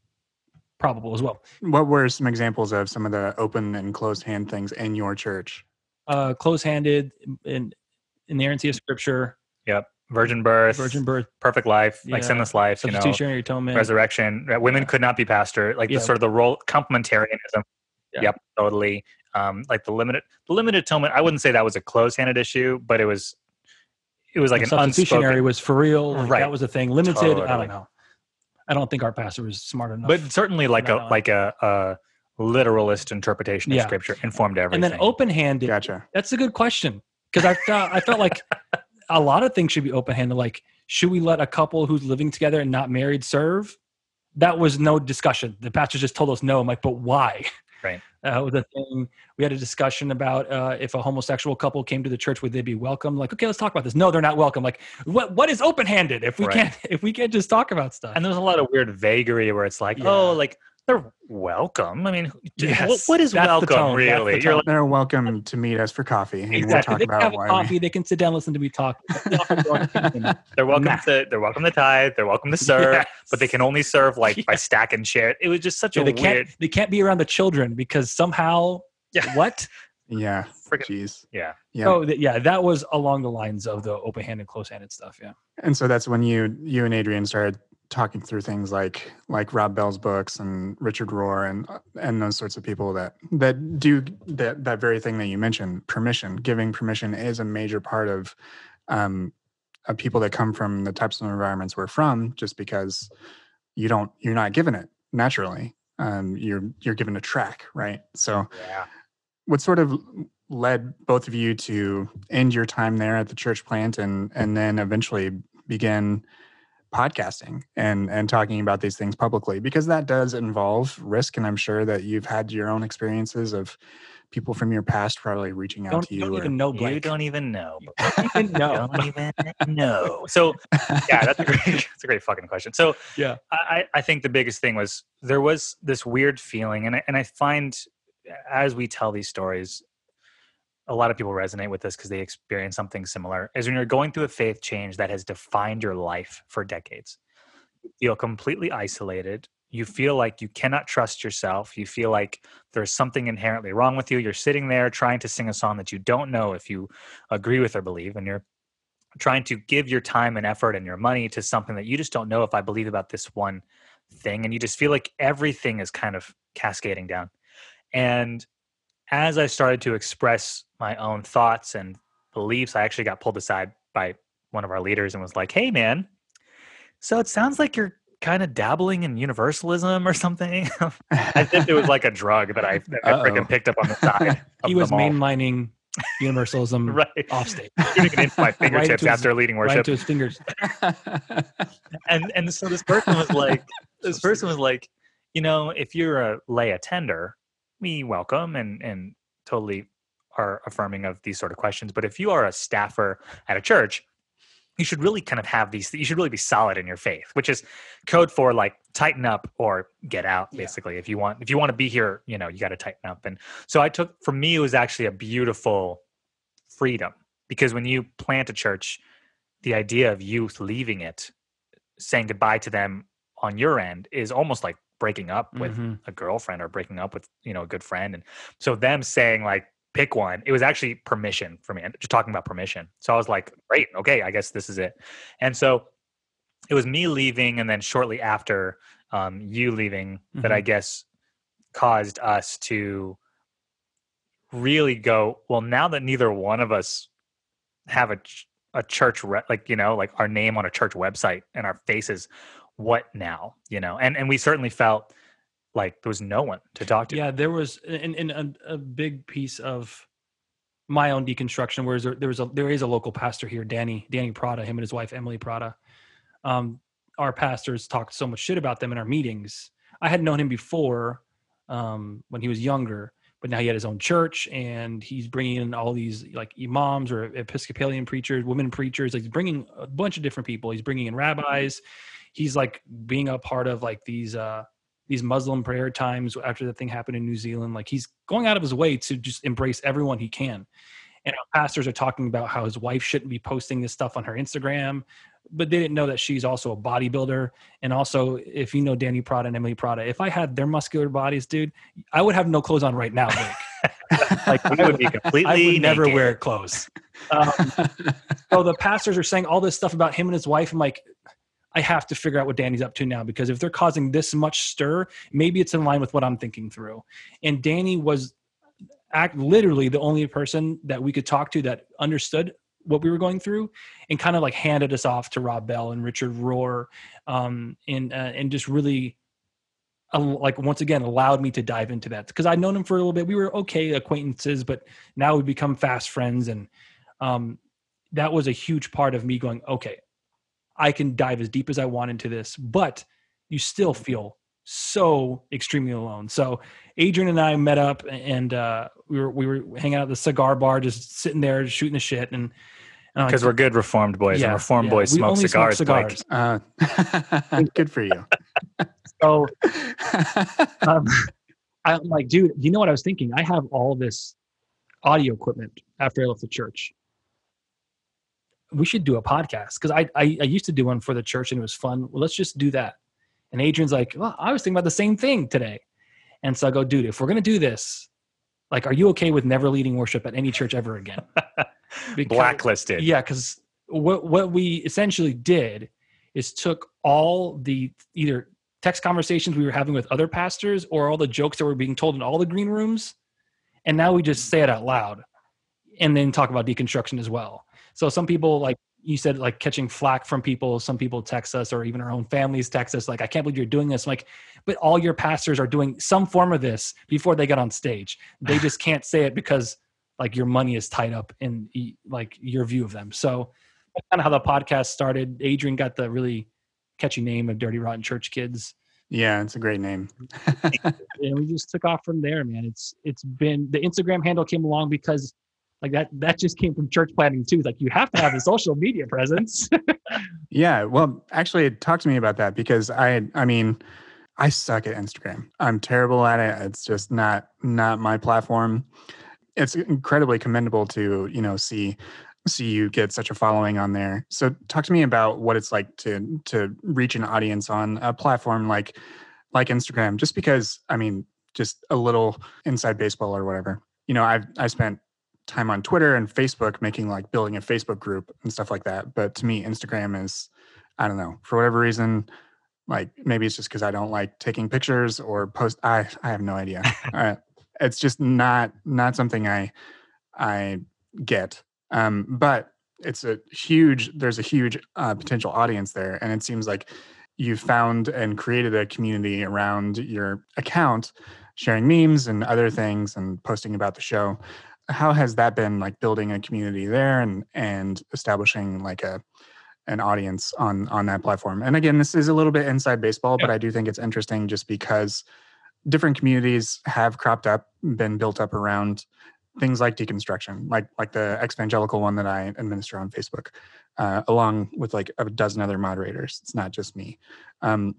probable as well. What were some examples of some of the open and closed hand things in your church? Uh, closed handed in inerrancy of scripture, Yep. Virgin birth, virgin birth, perfect life, like sinless life, you know, substitutionary atonement. resurrection. Women could not be pastor. Like Yeah. the sort of the role complementarianism. Yeah. Yep, totally. Um, like the limited, the limited atonement. I wouldn't say that was a close-handed issue, but it was, it was like an substitutionary unspoken. was for real. Like Right. That was a thing. Limited. I don't know. I don't think our pastor was smart enough. But certainly, like a No. like a, a literalist interpretation of Yeah. scripture informed everything. and then open handed. Gotcha. That's a good question because I felt I felt like a lot of things should be open handed. Like, should we let a couple who's living together and not married serve? That was no discussion. The pastor just told us no. I'm like, but why? Right. Uh, a thing. We had a discussion about uh, if a homosexual couple came to the church, would they be welcome? Like, okay, let's talk about this. No, they're not welcome. Like, what what is open handed? If we Right. can't if we can't just talk about stuff. and there's a lot of weird vagary where it's like, Yeah. oh, like they're welcome. I mean, what, what is that's the welcome tone, that's the really? Tone. like, They're welcome to meet us for coffee. And we'll Exactly. talk they can about have a why coffee. we, They can sit down, listen to me talk. they're welcome Nah. to they're welcome to tithe. They're welcome to serve, Yes. but they can only serve like by Yeah. stacking chairs. It was just such Yeah, a they weird. can't they can't be around the children because somehow Yeah. what yeah. Friggin- Jeez. Yeah. Yeah. oh th- yeah that was along the lines of the open handed close handed stuff yeah And so that's when you you and Adrian started talking through things like like Rob Bell's books and Richard Rohr and and those sorts of people that that do that that very thing that you mentioned permission. Giving permission is a major part of um of people that come from the types of environments we're from just because you don't you're not given it naturally. Um you're you're given a track right? So Yeah. what sort of led both of you to end your time there at the church plant and and then eventually begin podcasting and and talking about these things publicly because that does involve risk and i'm sure that you've had your own experiences of people from your past probably reaching out don't, to you don't or- even know You don't even know. You don't even know don't even know. So yeah, that's a great that's a great fucking question. So Yeah. I, I I think the biggest thing was there was this weird feeling, and I, and I find as we tell these stories, a lot of people resonate with this because they experience something similar. Is when you're going through a faith change that has defined your life for decades, you feel completely isolated. You feel like you cannot trust yourself. You feel like there's something inherently wrong with you. You're sitting there trying to sing a song that you don't know if you agree with or believe, and you're trying to give your time and effort and your money to something that you just don't know if I believe about this one thing. And you just feel like everything is kind of cascading down. And as I started to express my own thoughts and beliefs, I actually got pulled aside by one of our leaders and was like, hey, man, so it sounds like you're kind of dabbling in universalism or something. I if it was like a drug that I, that I freaking picked up on the side. he was mainlining universalism right. off state Shooting it into my Right fingertips into his- after leading right worship. into his fingers and and so this person was like this person was like you know if you're a lay attender we welcome and and totally are affirming of these sort of questions but if you are a staffer at a church you should really kind of have these you should really be solid in your faith which is code for like tighten up or get out Yeah. basically if you want if you want to be here you know you got to tighten up and so i took for me it was actually a beautiful freedom because when you plant a church the idea of youth leaving it saying goodbye to them on your end is almost like breaking up with Mhm. a girlfriend or breaking up with you know a good friend and so them saying like pick one it was actually permission for me just talking about permission so i was like great okay i guess this is it and so it was me leaving and then shortly after um, you leaving that i guess caused us to really go well now that neither one of us have a ch- a church re- like you know like our name on a church website and our faces what now you know? And and we certainly felt like there was no one to talk to. Yeah there was and, and a, a big piece of my own deconstruction whereas there, there was a there is a local pastor here danny danny prada him and his wife emily prada. Um our pastors talked so much shit about them in our meetings. I had known him before um when he was younger but now he had his own church and he's bringing in all these like imams or episcopalian preachers women preachers. Like he's bringing a bunch of different people. He's bringing in rabbis he's like being a part of like these uh these Muslim prayer times after the thing happened in New Zealand. Like he's going out of his way to just embrace everyone he can. And pastors are talking about how his wife shouldn't be posting this stuff on her Instagram, but they didn't know that she's also a bodybuilder. And also, if you know Danny Prada and Emily Prada, if I had their muscular bodies, dude, I would have no clothes on right now. like I would be completely. I would never wear clothes. Um, so the pastors are saying all this stuff about him and his wife. I'm like, I have to figure out what Danny's up to now because if they're causing this much stir, maybe it's in line with what I'm thinking through. And Danny was act literally the only person that we could talk to that understood what we were going through and kind of like handed us off to Rob Bell and Richard Rohr um, and uh, and just really uh, like once again allowed me to dive into that because I'd known him for a little bit. We were okay acquaintances, but now we've become fast friends and um, that was a huge part of me going okay I can dive as deep as I want into this, but you still feel so extremely alone. So Adrian and I met up and uh, we were we were hanging out at the cigar bar, just sitting there shooting the shit and because uh, we're good reformed boys yeah, and reformed yeah. boys smoke cigars. Smoke cigars. Uh, good for you. so um, I'm like, dude, you know what I was thinking? I have all this audio equipment after I left the church we should do a podcast because I, I, I used to do one for the church and it was fun. Well, let's just do that. And Adrian's like, well, I was thinking about the same thing today. And so I go, dude, if we're gonna do this, like, are you okay with never leading worship at any church ever again? Because, Blacklisted. Yeah, because what what we essentially did is took all the either text conversations we were having with other pastors or all the jokes that were being told in all the green rooms, and now we just say it out loud, and then talk about deconstruction as well. So some people like you said like catching flack from people. Some people text us or even our own families text us like i can't believe you're doing this. I'm like but all your pastors are doing some form of this before they get on stage. They just can't say it because like your money is tied up in like your view of them. So that's kind of how the podcast started. Adrian got the really catchy name of dirty rotten church kids. Yeah it's a great name. And we just took off from there man. It's it's been the instagram handle came along because like that that just came from church planning too. Like you have to have a social media presence. Yeah well actually talk to me about that because i i mean i suck at instagram. I'm terrible at it. It's just not not my platform. It's incredibly commendable to you know see see you get such a following on there. So talk to me about what it's like to to reach an audience on a platform like like instagram just because i mean just a little inside baseball or whatever. You know i've i spent time on Twitter and Facebook making like building a Facebook group and stuff like that. But to me, Instagram is, I don't know, for whatever reason, like maybe it's just because I don't like taking pictures or post. I I have no idea. uh, it's just not not something I I get. Um, but it's a huge. There's a huge uh, potential audience there, and it seems like you found and created a community around your account sharing memes and other things and posting about the show how has that been like building a community there and and establishing like a an audience on on that platform? And again this is a little bit inside baseball yeah. but i do think it's interesting just because different communities have cropped up been built up around things like deconstruction like like the Exvangelical one that i administer on facebook uh, along with like a dozen other moderators. It's not just me. Um,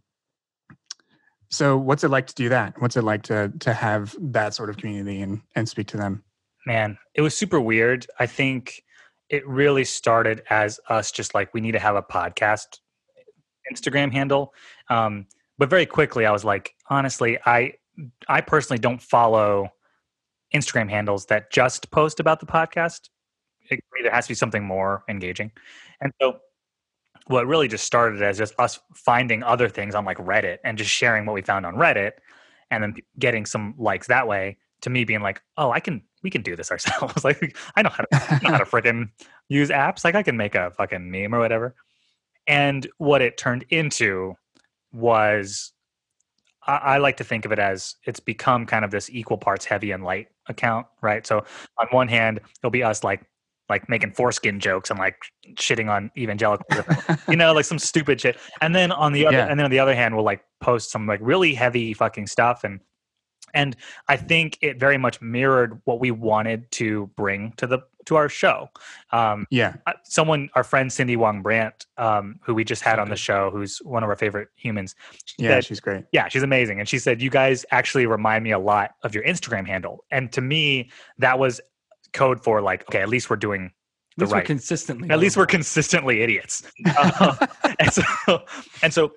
so what's it like to do that? What's it like to to have that sort of community and and speak to them Man, it was super weird. I think it really started as us just like we need to have a podcast Instagram handle. Um, but very quickly I was like, honestly, I I personally don't follow Instagram handles that just post about the podcast. It either has to be something more engaging. And so what really just started as just us finding other things on like Reddit and just sharing what we found on Reddit and then getting some likes that way to me being like, oh, I can we can do this ourselves. like I know how to know how to freaking use apps. Like I can make a fucking meme or whatever. And what it turned into was I, I like to think of it as it's become kind of this equal parts heavy and light account, right? So on one hand, it'll be us like like making foreskin jokes and like shitting on evangelicals, you know, like some stupid shit. And then on the other, yeah. and then on the other hand, we'll like post some like really heavy fucking stuff and and i think it very much mirrored what we wanted to bring to the to our show. Um, yeah. uh, someone, our friend Cindy Wang Brandt, um, who we just had on the show, who's one of our favorite humans. Yeah, said- she's great. Yeah, she's amazing. And she said, You guys actually remind me a lot of your Instagram handle. And to me, that was code for like, okay, at least we're doing the least we're right. consistently. At least we're consistently idiots. Uh, and so, and so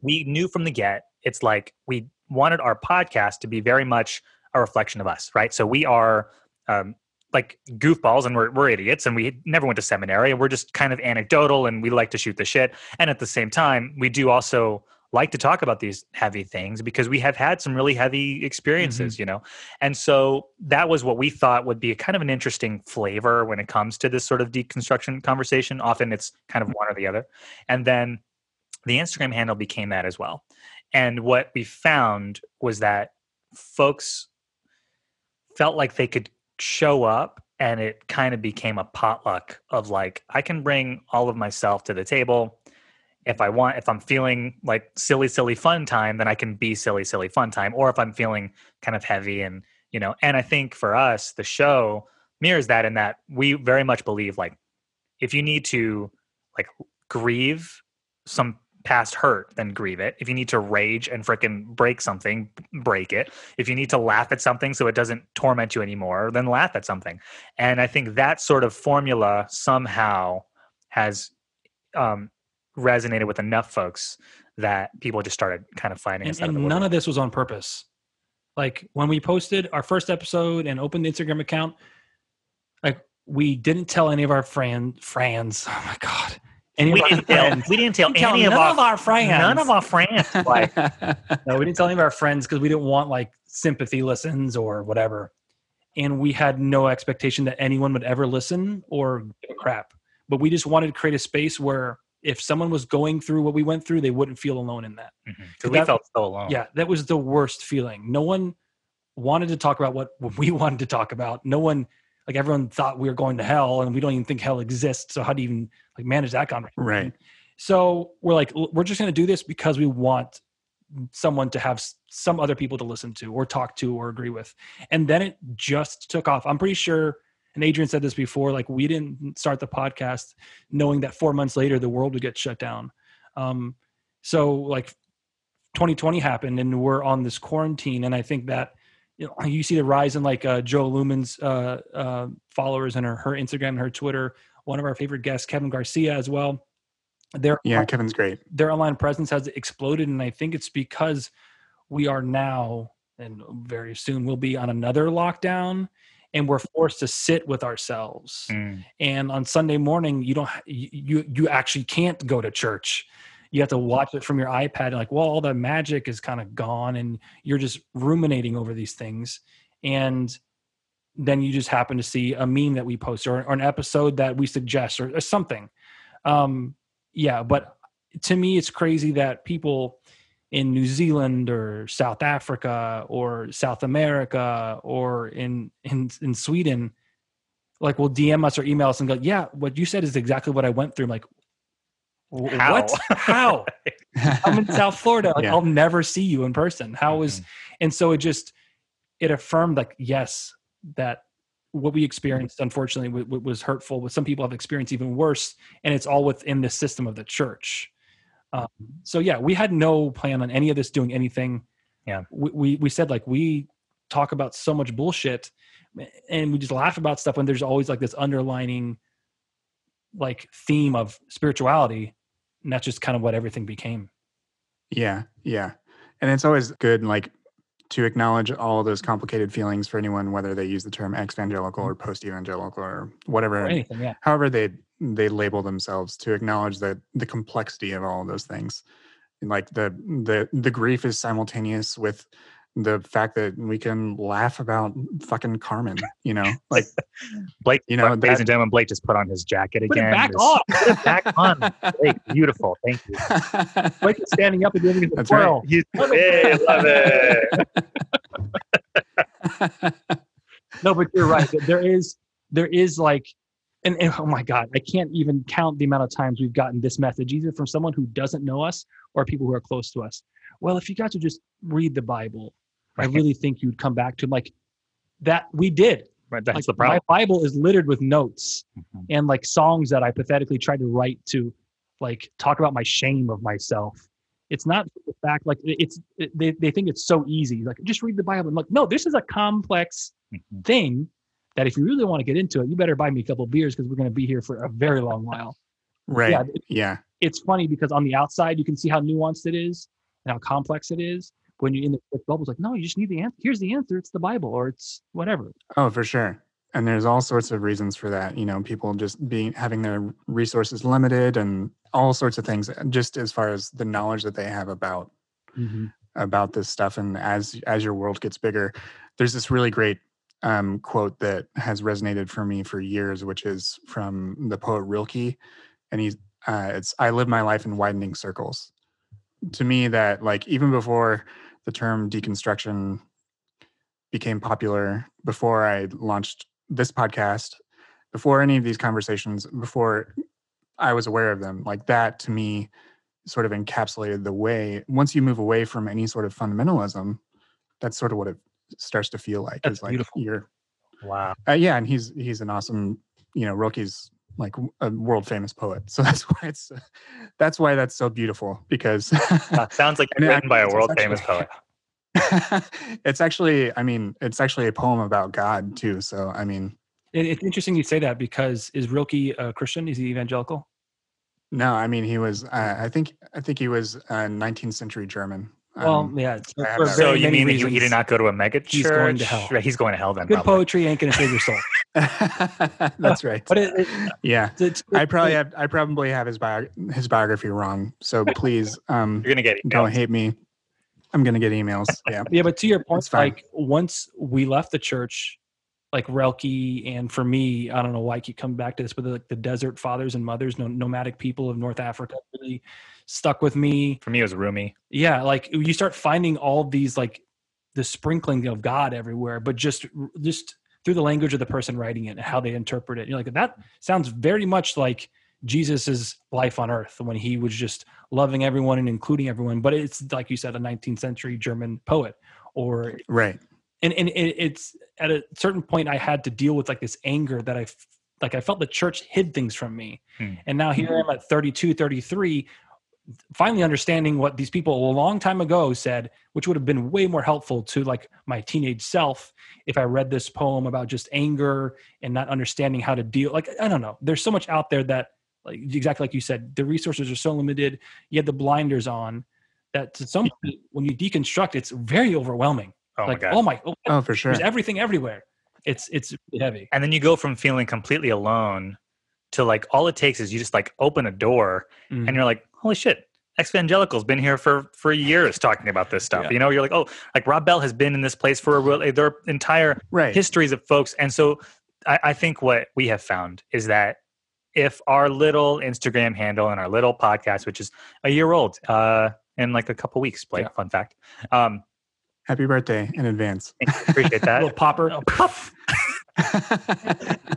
we knew from the get, it's like we wanted our podcast to be very much a reflection of us, right? So we are um, like goofballs and we're, we're idiots and we never went to seminary and we're just kind of anecdotal and we like to shoot the shit. And at the same time, we do also like to talk about these heavy things because we have had some really heavy experiences, you know? And so that was what we thought would be a kind of an interesting flavor when it comes to this sort of deconstruction conversation. Often it's kind of one or the other. And then the Instagram handle became that as well. And what we found was that folks felt like they could show up and it kind of became a potluck of like, I can bring all of myself to the table. If I want, if I'm feeling like silly, silly fun time, then I can be silly, silly fun time. Or if I'm feeling kind of heavy and, you know, and I think for us, the show mirrors that in that we very much believe like if you need to like grieve some past hurt, then grieve it. If you need to rage and frickin' break something, break it. If you need to laugh at something so it doesn't torment you anymore, then laugh at something. And I think that sort of formula somehow has um, resonated with enough folks that people just started kind of finding us and, of none of this was on purpose. Like when we posted our first episode and opened the Instagram account, like we didn't tell any of our friend friends. Oh my god, any we of didn't tell we didn't tell We tell any of none our, of our friends. none of our friends like no, we didn't tell any of our friends because we didn't want like sympathy listens or whatever. And we had no expectation that anyone would ever listen or give a crap. But we just wanted to create a space where if someone was going through what we went through, they wouldn't feel alone in that. Mm-hmm. because we That- felt so alone. Yeah, that was the worst feeling. No one wanted to talk about what, what we wanted to talk about. No one, like everyone thought we were going to hell, and we don't even think hell exists. So how do you even like manage that conversation? right. So we're like, we're just going to do this because we want someone to have some other people to listen to or talk to or agree with. And then it just took off. I'm pretty sure, and Adrian said this before, like we didn't start the podcast knowing that four months later the world would get shut down. Um, so like 2020 happened and we're on this quarantine. And I think that, you know, you see the rise in like uh, Jo Luehmann's uh, uh, followers and her, her Instagram and her Twitter. One of our favorite guests, Kevin Garcia, as well. Their Yeah, Kevin's great. their online presence has exploded, and I think it's because we are now and very soon we'll be on another lockdown, and we're forced to sit with ourselves. Mm. And on Sunday morning, you don't you, you actually can't go to church. You have to watch it from your iPad. Like, well, all the magic is kind of gone, and you're just ruminating over these things. And then you just happen to see a meme that we post or, or an episode that we suggest or, or something. Um, yeah, but to me, it's crazy that people in New Zealand or South Africa or South America or in in in Sweden, like will DM us or email us and go, "Yeah, what you said is exactly what I went through." I'm like, "Wh- How? what? How? I'm in South Florida. Like Yeah. I'll never see you in person. How is?" Mhm. And so it just it affirmed like, yes, that what we experienced unfortunately w- w- was hurtful. But some people have experienced even worse, and it's all within the system of the church. Um, so yeah, we had no plan on any of this doing anything. Yeah. we, we we said like we talk about so much bullshit, and we just laugh about stuff when there's always like this underlining like theme of spirituality, and that's just kind of what everything became. Yeah, yeah. And it's always good, like, to acknowledge all those complicated feelings for anyone, whether they use the term ex-evangelical or post-evangelical or whatever, Or anything, yeah. however they they label themselves, to acknowledge that the complexity of all of those things. Like the the the grief is simultaneous with the fact that we can laugh about fucking Carmen, you know, like Blake, You know, ladies that- and gentlemen, Blake just put on his jacket Put it again. back This- on. Put it back on. Blake, beautiful. Thank you. Blake is standing up and doing the That's right. twirl. You hey, love it. no but you're right there is there is like and, and oh my god i can't even count the amount of times we've gotten this message either from someone who doesn't know us or people who are close to us well if you got to just read the bible i really think you'd come back to like that we did Right. That's like, the problem. My Bible is littered with notes Mhm. and like songs that I pathetically tried to write to like talk about my shame of myself. It's not the fact like it's it, they, they think it's so easy. Like just read the Bible. I'm like, no, this is a complex Mhm. thing that if you really want to get into it, you better buy me a couple of beers because we're going to be here for a very long while. Right. Yeah, Yeah. it's funny because on the outside you can see how nuanced it is and how complex it is. When you're in the bubble, it's like, no, you just need the answer. Here's the answer. It's the Bible or it's whatever. Oh, for sure. And there's all sorts of reasons for that. You know, people just being having their resources limited and all sorts of things. Just as far as the knowledge that they have about about this stuff, and as as your world gets bigger, there's this really great um, quote that has resonated for me for years, which is from the poet Rilke, and he's uh, it's I live my life in widening circles. To me, that like even before the term deconstruction became popular, before I launched this podcast, before any of these conversations, before I was aware of them, like that to me sort of encapsulated the way once you move away from any sort of fundamentalism, that's sort of what it starts to feel like. That's is like beautiful. you're Wow. uh, yeah, and he's he's an awesome, you know, Rilke's like a world famous poet. So that's why it's uh, that's why that's so beautiful because Uh, sounds like And written by a world famous poet. it's actually I mean, it's actually a poem about God too. So I mean, It, it's interesting you say that because is Rilke a Christian? Is he evangelical? no, I mean he was uh, I think I think he was a 19th century German. Well, Um, yeah. it's- I have for So you mean that he, he did not go to a mega church? he's going to hell. Right, he's going to hell then. Good probably. poetry ain't gonna save your soul. that's right. But it, it, yeah. it's, I it's- probably have I probably have his bio, his biography wrong. So please um You're gonna get don't hate me. I'm gonna get emails. Yeah. Yeah, but to your point, like once we left the church, like Rilke, and for me, I don't know why I keep coming back to this, but like the desert fathers and mothers, nomadic people of North Africa, really stuck with me. For me, it was Rumi. Yeah, like you start finding all these like the sprinkling of God everywhere, but just just through the language of the person writing it and how they interpret it. You're like that sounds very much like Jesus's life on earth when he was just loving everyone and including everyone. But it's like you said, a 19th century German poet, or Right. and and it, it's at a certain point I had to deal with like this anger that I f- like I felt the church hid things from me. Hmm. And now here I am at 32, 33 finally understanding what these people a long time ago said, which would have been way more helpful to like my teenage self if I read this poem about just anger and not understanding how to deal. Like I don't know, there's so much out there that like exactly like you said, the resources are so limited. You had the blinders on that to some point, when you deconstruct, it's very overwhelming. Oh like my god. oh my, oh, Oh, for sure. there's everything everywhere. It's it's heavy. and then you go from feeling completely alone to like all it takes is you just like open a door Mm. and you're like, holy shit, evangelicals been here for for years talking about this stuff. Yeah. You know, you're like, oh, like Rob Bell has been in this place for a real, their entire Right. histories of folks. And so I, I think what we have found is that if our little Instagram handle and our little podcast, which is a year old, uh, in like a couple weeks, Blake, Yeah. fun fact. Um, Happy birthday in advance. appreciate that. little popper. I-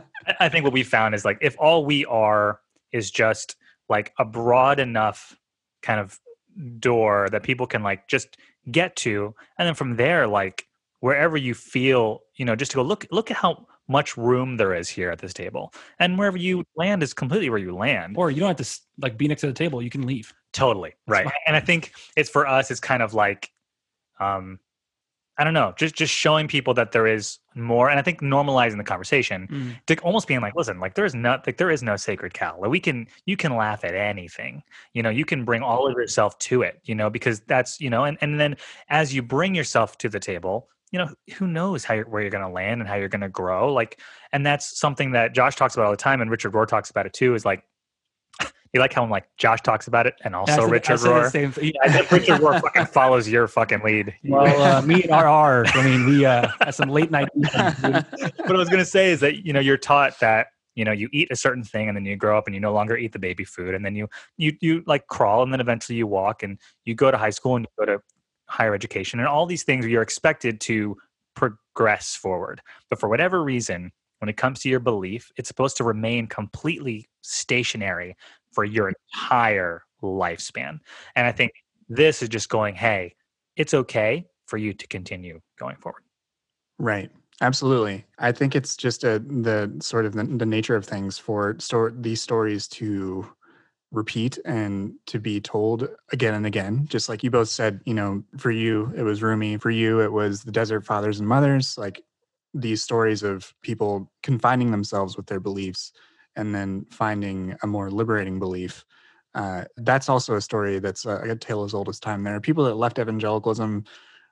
I think what we found is like if all we are is just like a broad enough kind of door that people can like just get to, and then from there, like wherever you feel, you know, just to go look look at how much room there is here at this table, and wherever you land is completely where you land. or you don't have to like be next to the table. You can leave. Totally right, and I think it's for us. It's kind of like, um, I don't know, just just showing people that there is more, and I think normalizing the conversation mm. to almost being like, listen, like there is not like there is no sacred cow. Like we can you can laugh at anything. You know, you can bring all of yourself to it, you know, because that's, you know, and, and then as you bring yourself to the table, you know, who knows how you're, where you're going to land and how you're going to grow. Like, and that's something that Josh talks about all the time, and Richard Rohr talks about it too. Is like, you like how I'm like Josh talks about it, and also said- Richard Rohr. same. I Richard Rohr fucking follows your fucking lead. Well, uh, me and RR, I mean, we uh, had some late night. what I was going to say is that you know you're taught that you know you eat a certain thing and then you grow up and you no longer eat the baby food and then you you you like crawl and then eventually you walk and you go to high school and you go to higher education and all these things where you're expected to progress forward but for whatever reason when it comes to your belief it's supposed to remain completely stationary for your entire lifespan and i think this is just going hey it's okay for you to continue going forward Right. Absolutely. I think it's just a the sort of the, the nature of things for these stories to repeat and to be told again and again. Just like you both said, you know, for you it was Rumi, for you it was the desert fathers and mothers, like these stories of people confining themselves with their beliefs and then finding a more liberating belief. Uh, that's also a story that's a, a tale as old as time. There are people that left evangelicalism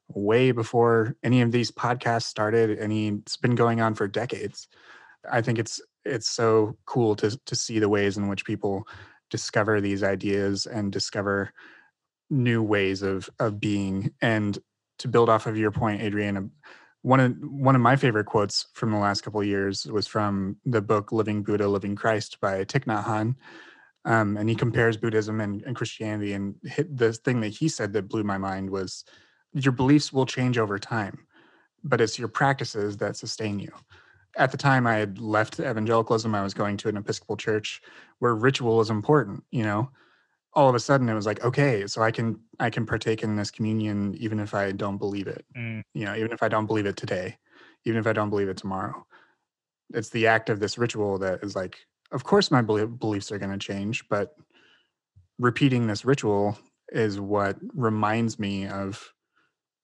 way before any of these podcasts started. Any it's been going on for decades. I think it's it's so cool to to see the ways in which people discover these ideas and discover new ways of of being. And to build off of your point, Adriana, one of one of my favorite quotes from the last couple of years was from the book Living Buddha, Living Christ by Thich Nhat Hanh. Um, and he compares Buddhism and, and Christianity. And the thing that he said that blew my mind was your beliefs will change over time, but it's your practices that sustain you. At the time I had left evangelicalism, I was going to an Episcopal church where ritual is important, you know. All of a sudden it was like, okay, so I can I can partake in this communion even if I don't believe it. Mm. You know, even if I don't believe it today, even if I don't believe it tomorrow. It's the act of this ritual that is like, of course my beliefs are going to change, but repeating this ritual is what reminds me of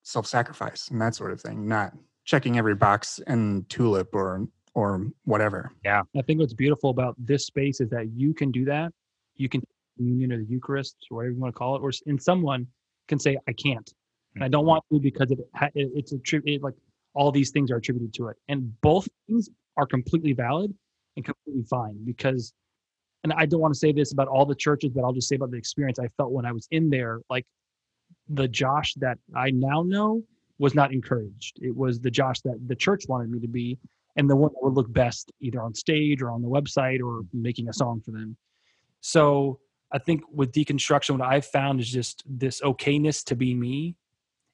self-sacrifice and that sort of thing, not checking every box in tulip or or whatever. Yeah. I think what's beautiful about this space is that you can do that. You can communion or the Eucharist or whatever you want to call it, or in someone can say, I can't. And I don't mm-hmm. want to because it, it it's a it, like all these things are attributed to it. And both things are completely valid and completely fine because and I don't want to say this about all the churches, but I'll just say about the experience I felt when I was in there. Like the Josh that I now know was not encouraged. It was the Josh that the church wanted me to be, and the one that would look best either on stage or on the website or making a song for them. So I think with deconstruction, what I've found is just this okayness to be me,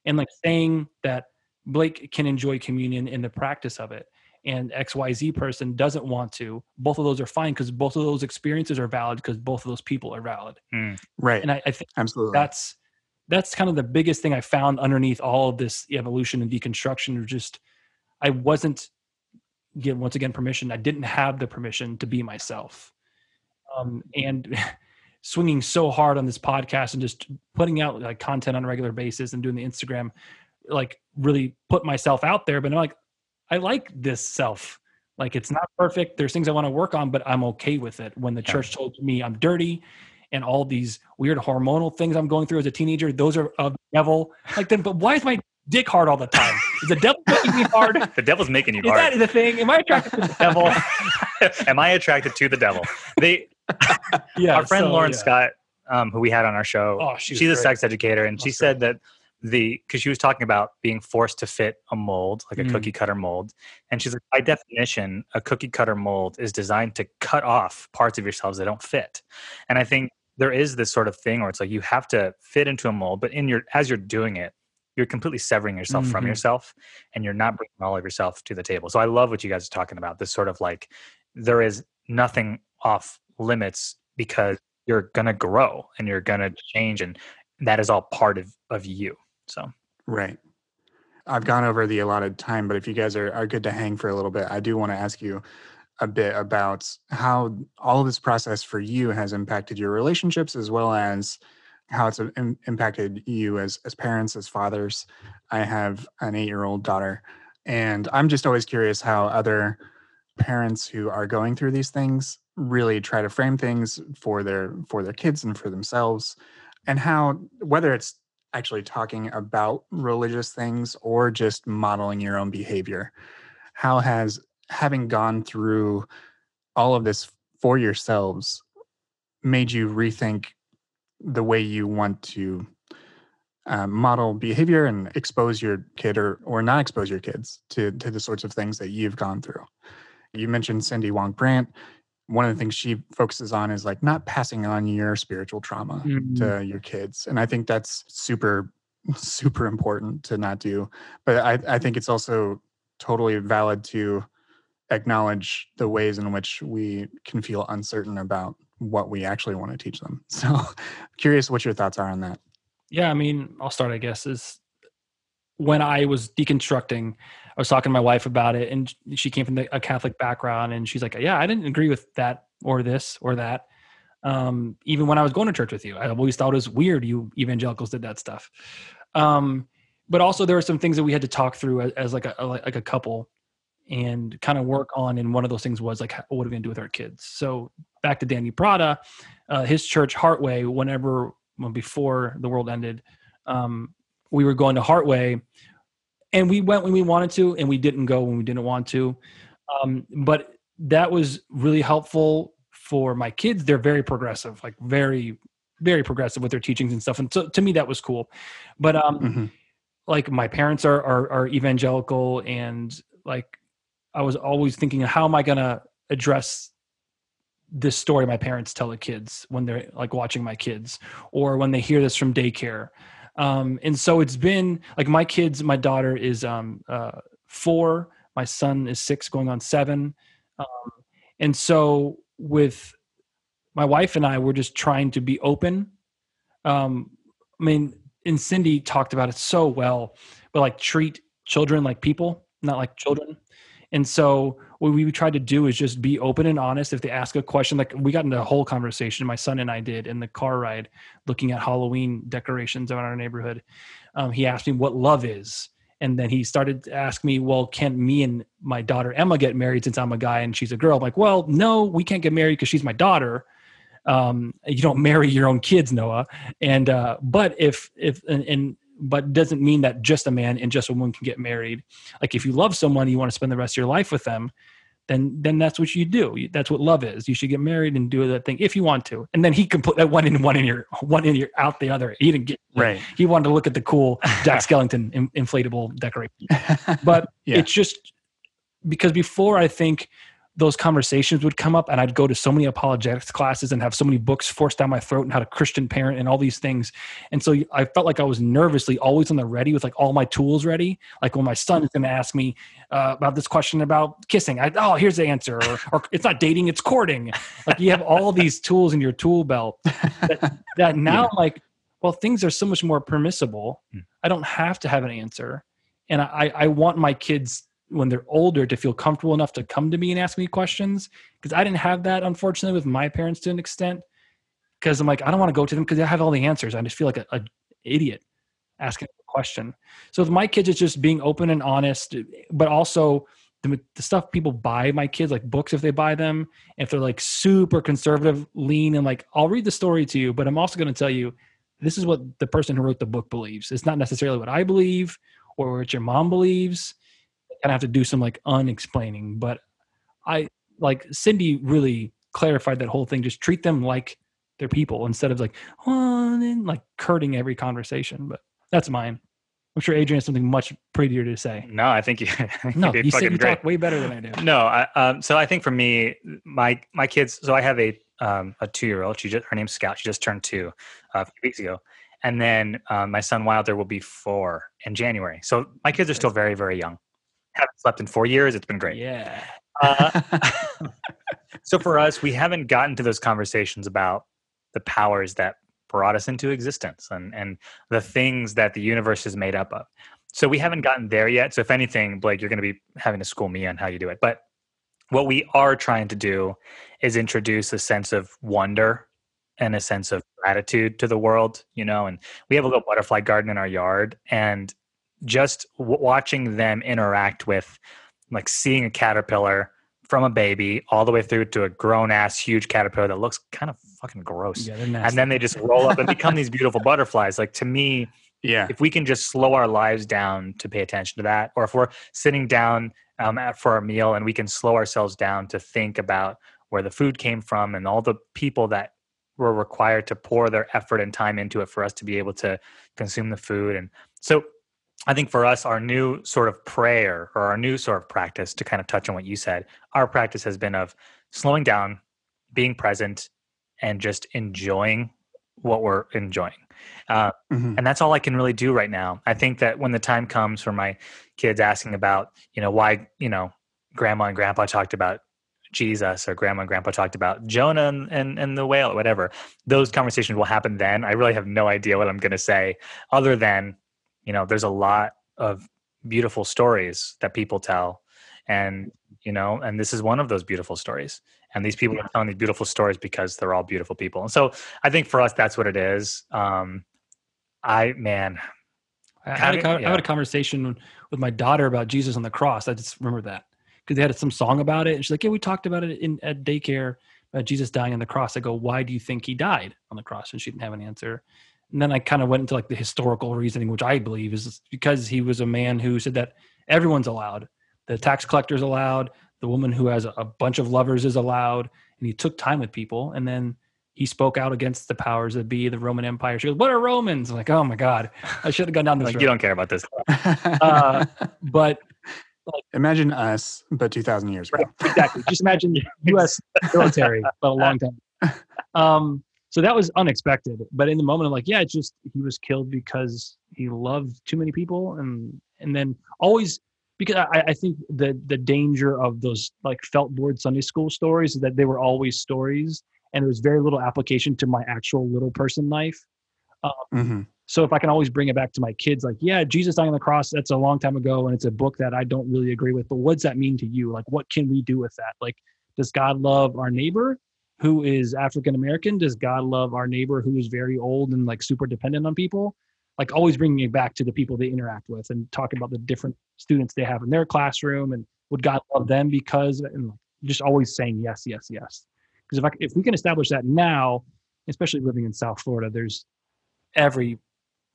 and like saying that Blake can enjoy communion in the practice of it, and XYZ person doesn't want to. Both of those are fine because both of those experiences are valid because both of those people are valid. Mm, right. And I, I think absolutely that's that's kind of the biggest thing I found underneath all of this evolution and deconstruction. Is just I wasn't get once again permission. I didn't have the permission to be myself, um, and swinging so hard on this podcast and just putting out like content on a regular basis and doing the Instagram, like really put myself out there. But I'm like, I like this self. Like it's not perfect. There's things I want to work on, but I'm okay with it. When the church told me I'm dirty and all these weird hormonal things I'm going through as a teenager, those are of the devil. Like then, but why is my dick hard all the time? Is the devil making me hard? the devil's making you is hard. Is that the thing? Am I attracted to the devil? Am I attracted to the devil? They, yeah, our friend so, Lauren yeah. Scott, um, who we had on our show, oh, she she's great. a sex educator, and she said great. that the because she was talking about being forced to fit a mold like a mm. cookie cutter mold and she's like by definition a cookie cutter mold is designed to cut off parts of yourselves that don't fit and i think there is this sort of thing where it's like you have to fit into a mold, but in your as you're doing it, you're completely severing yourself mm-hmm. from yourself and you're not bringing all of yourself to the table. So I love what you guys are talking about. This sort of like there is nothing off limits because you're gonna grow and you're gonna change and that is all part of of you. So right. I've gone over the allotted time, but if you guys are, are good to hang for a little bit, I do want to ask you a bit about how all of this process for you has impacted your relationships as well as how it's um, Im- impacted you as as parents as fathers i have an 8-year-old daughter and i'm just always curious how other parents who are going through these things really try to frame things for their for their kids and for themselves and how whether it's actually talking about religious things or just modeling your own behavior how has having gone through all of this for yourselves made you rethink the way you want to uh, model behavior and expose your kid or or not expose your kids to to the sorts of things that you've gone through. You mentioned Cindy Wang Brandt. One of the things she focuses on is like not passing on your spiritual trauma mm-hmm. to your kids, and I think that's super super important to not do. But I I think it's also totally valid to acknowledge the ways in which we can feel uncertain about what we actually want to teach them. So, curious what your thoughts are on that. Yeah, I mean, I'll start. I guess is when I was deconstructing, I was talking to my wife about it, and she came from the, a Catholic background, and she's like, "Yeah, I didn't agree with that or this or that." Um, even when I was going to church with you, I always thought it was weird you evangelicals did that stuff. Um, but also there were some things that we had to talk through as, as like a like a couple and kind of work on. And one of those things was like, what are we gonna do with our kids? So back to Danny Prada, uh, his church Heartway. Whenever well, before the world ended, um, we were going to Heartway, and we went when we wanted to, and we didn't go when we didn't want to. Um, but that was really helpful for my kids. They're very progressive, like very, very progressive with their teachings and stuff. And so to me, that was cool. But um, mm-hmm. like my parents are, are are evangelical, and like I was always thinking, how am I going to address this story my parents tell the kids when they're like watching my kids or when they hear this from daycare um, and so it's been like my kids my daughter is um, uh, four my son is six going on seven. Um, and so with my wife and i we're just trying to be open. Um, i mean and cindy talked about it so well but like treat children like people not like children. And so what we tried to do is just be open and honest. If they ask a question, like we got into a whole conversation, my son and I did in the car ride, looking at Halloween decorations around our neighborhood. Um, he asked me what love is. And then he started to ask me, well, can me and my daughter Emma get married since I'm a guy and she's a girl? I'm like, well, no, we can't get married because she's my daughter. Um, you don't marry your own kids, Noah. And uh, but if if and, and but doesn't mean that just a man and just a woman can get married. Like if you love someone, you want to spend the rest of your life with them, then then that's what you do. That's what love is. You should get married and do that thing if you want to. And then he can put that one in one in your one in your out the other. He didn't get right. He wanted to look at the cool Jack Skellington in, inflatable decoration. But yeah. it's just because before I think those conversations would come up and I'd go to so many apologetics classes and have so many books forced down my throat and how to Christian parent and all these things. And so I felt like I was nervously always on the ready with like all my tools ready. Like when my son is going to ask me uh, about this question about kissing, I, oh, here's the answer. Or, or, it's not dating, it's courting. Like you have all these tools in your tool belt that, that now yeah. like, well, things are so much more permissible. Hmm. I don't have to have an answer. And I, I want my kids when they're older to feel comfortable enough to come to me and ask me questions because I didn't have that unfortunately with my parents to an extent because I'm like I don't want to go to them because they have all the answers. I just feel like a, idiot asking a question. So with my kids it's just being open and honest but also the, the stuff people buy my kids like books if they buy them if they're like super conservative lean and like I'll read the story to you but I'm also going to tell you this is what the person who wrote the book believes. It's not necessarily what I believe or what your mom believes kind of have to do some like unexplaining. But I like Cindy really clarified that whole thing. Just treat them like they're people instead of like oh, and like curting every conversation. But that's mine. I'm sure Adrian has something much prettier to say. No, I think you. no, you, say, you talk way better than I do. No, I, um, so I think for me, my my kids. So I have a um, a two year old. She just her name's Scout. She just turned two uh, a few weeks ago, and then um, my son Wilder will be four in January. So my kids are still very very young haven't slept in four years. It's been great. Yeah. Uh, so for us, we haven't gotten to those conversations about the powers that brought us into existence and, and the things that the universe is made up of. So we haven't gotten there yet. So if anything, Blake, you're going to be having to school me on how you do it. But what we are trying to do is introduce a sense of wonder and a sense of gratitude to the world, you know, and we have a little butterfly garden in our yard and just w- watching them interact with like seeing a caterpillar from a baby all the way through to a grown ass huge caterpillar that looks kind of fucking gross. Yeah, and then they just roll up and become these beautiful butterflies. Like to me, yeah. If we can just slow our lives down to pay attention to that, or if we're sitting down um, at, for our meal and we can slow ourselves down to think about where the food came from and all the people that were required to pour their effort and time into it for us to be able to consume the food. And so I think for us, our new sort of prayer or our new sort of practice to kind of touch on what you said, our practice has been of slowing down, being present, and just enjoying what we're enjoying. Uh, mm-hmm. And that's all I can really do right now. I think that when the time comes for my kids asking about, you know, why, you know, grandma and grandpa talked about Jesus or grandma and grandpa talked about Jonah and, and, and the whale or whatever, those conversations will happen then. I really have no idea what I'm going to say other than you know there's a lot of beautiful stories that people tell and you know and this is one of those beautiful stories. And these people are telling these beautiful stories because they're all beautiful people. And so i think for us that's what it is. Um i man I had, a, yeah. I had a conversation with my daughter about jesus on the cross. I just remember that. Because they had some song about it and she's like yeah we talked about it in at daycare about jesus dying on the cross. I go why do you think he died on the cross? And she didn't have an answer and then i kind of went into like the historical reasoning which i believe is because he was a man who said that everyone's allowed. The tax collector's allowed. The woman who has a bunch of lovers is allowed. And he took time with people. And then he spoke out against the powers that be the roman empire. She goes what are romans? I'm like oh my god. I should have gone down this like, road. you don't care about this uh, but like, imagine us but 2000 years ago. Right, exactly. Just imagine us military but a long time. Um, so that was unexpected but in the moment i'm like yeah it's just he was killed because he loved too many people and and then always because I, I think the the danger of those like felt board Sunday school stories is that they were always stories and there was very little application to my actual little person life. Um, mm-hmm. So if I can always bring it back to my kids, like, yeah, Jesus dying on the cross, that's a long time ago, and it's a book that I don't really agree with. But what does that mean to you? Like, what can we do with that? Like, does God love our neighbor who is African American? Does God love our neighbor who is very old and like super dependent on people? like always bringing it back to the people they interact with and talking about the different students they have in their classroom and would God love them because and just always saying yes, yes, yes. Because if I, if we can establish that now, especially living in South Florida, there's every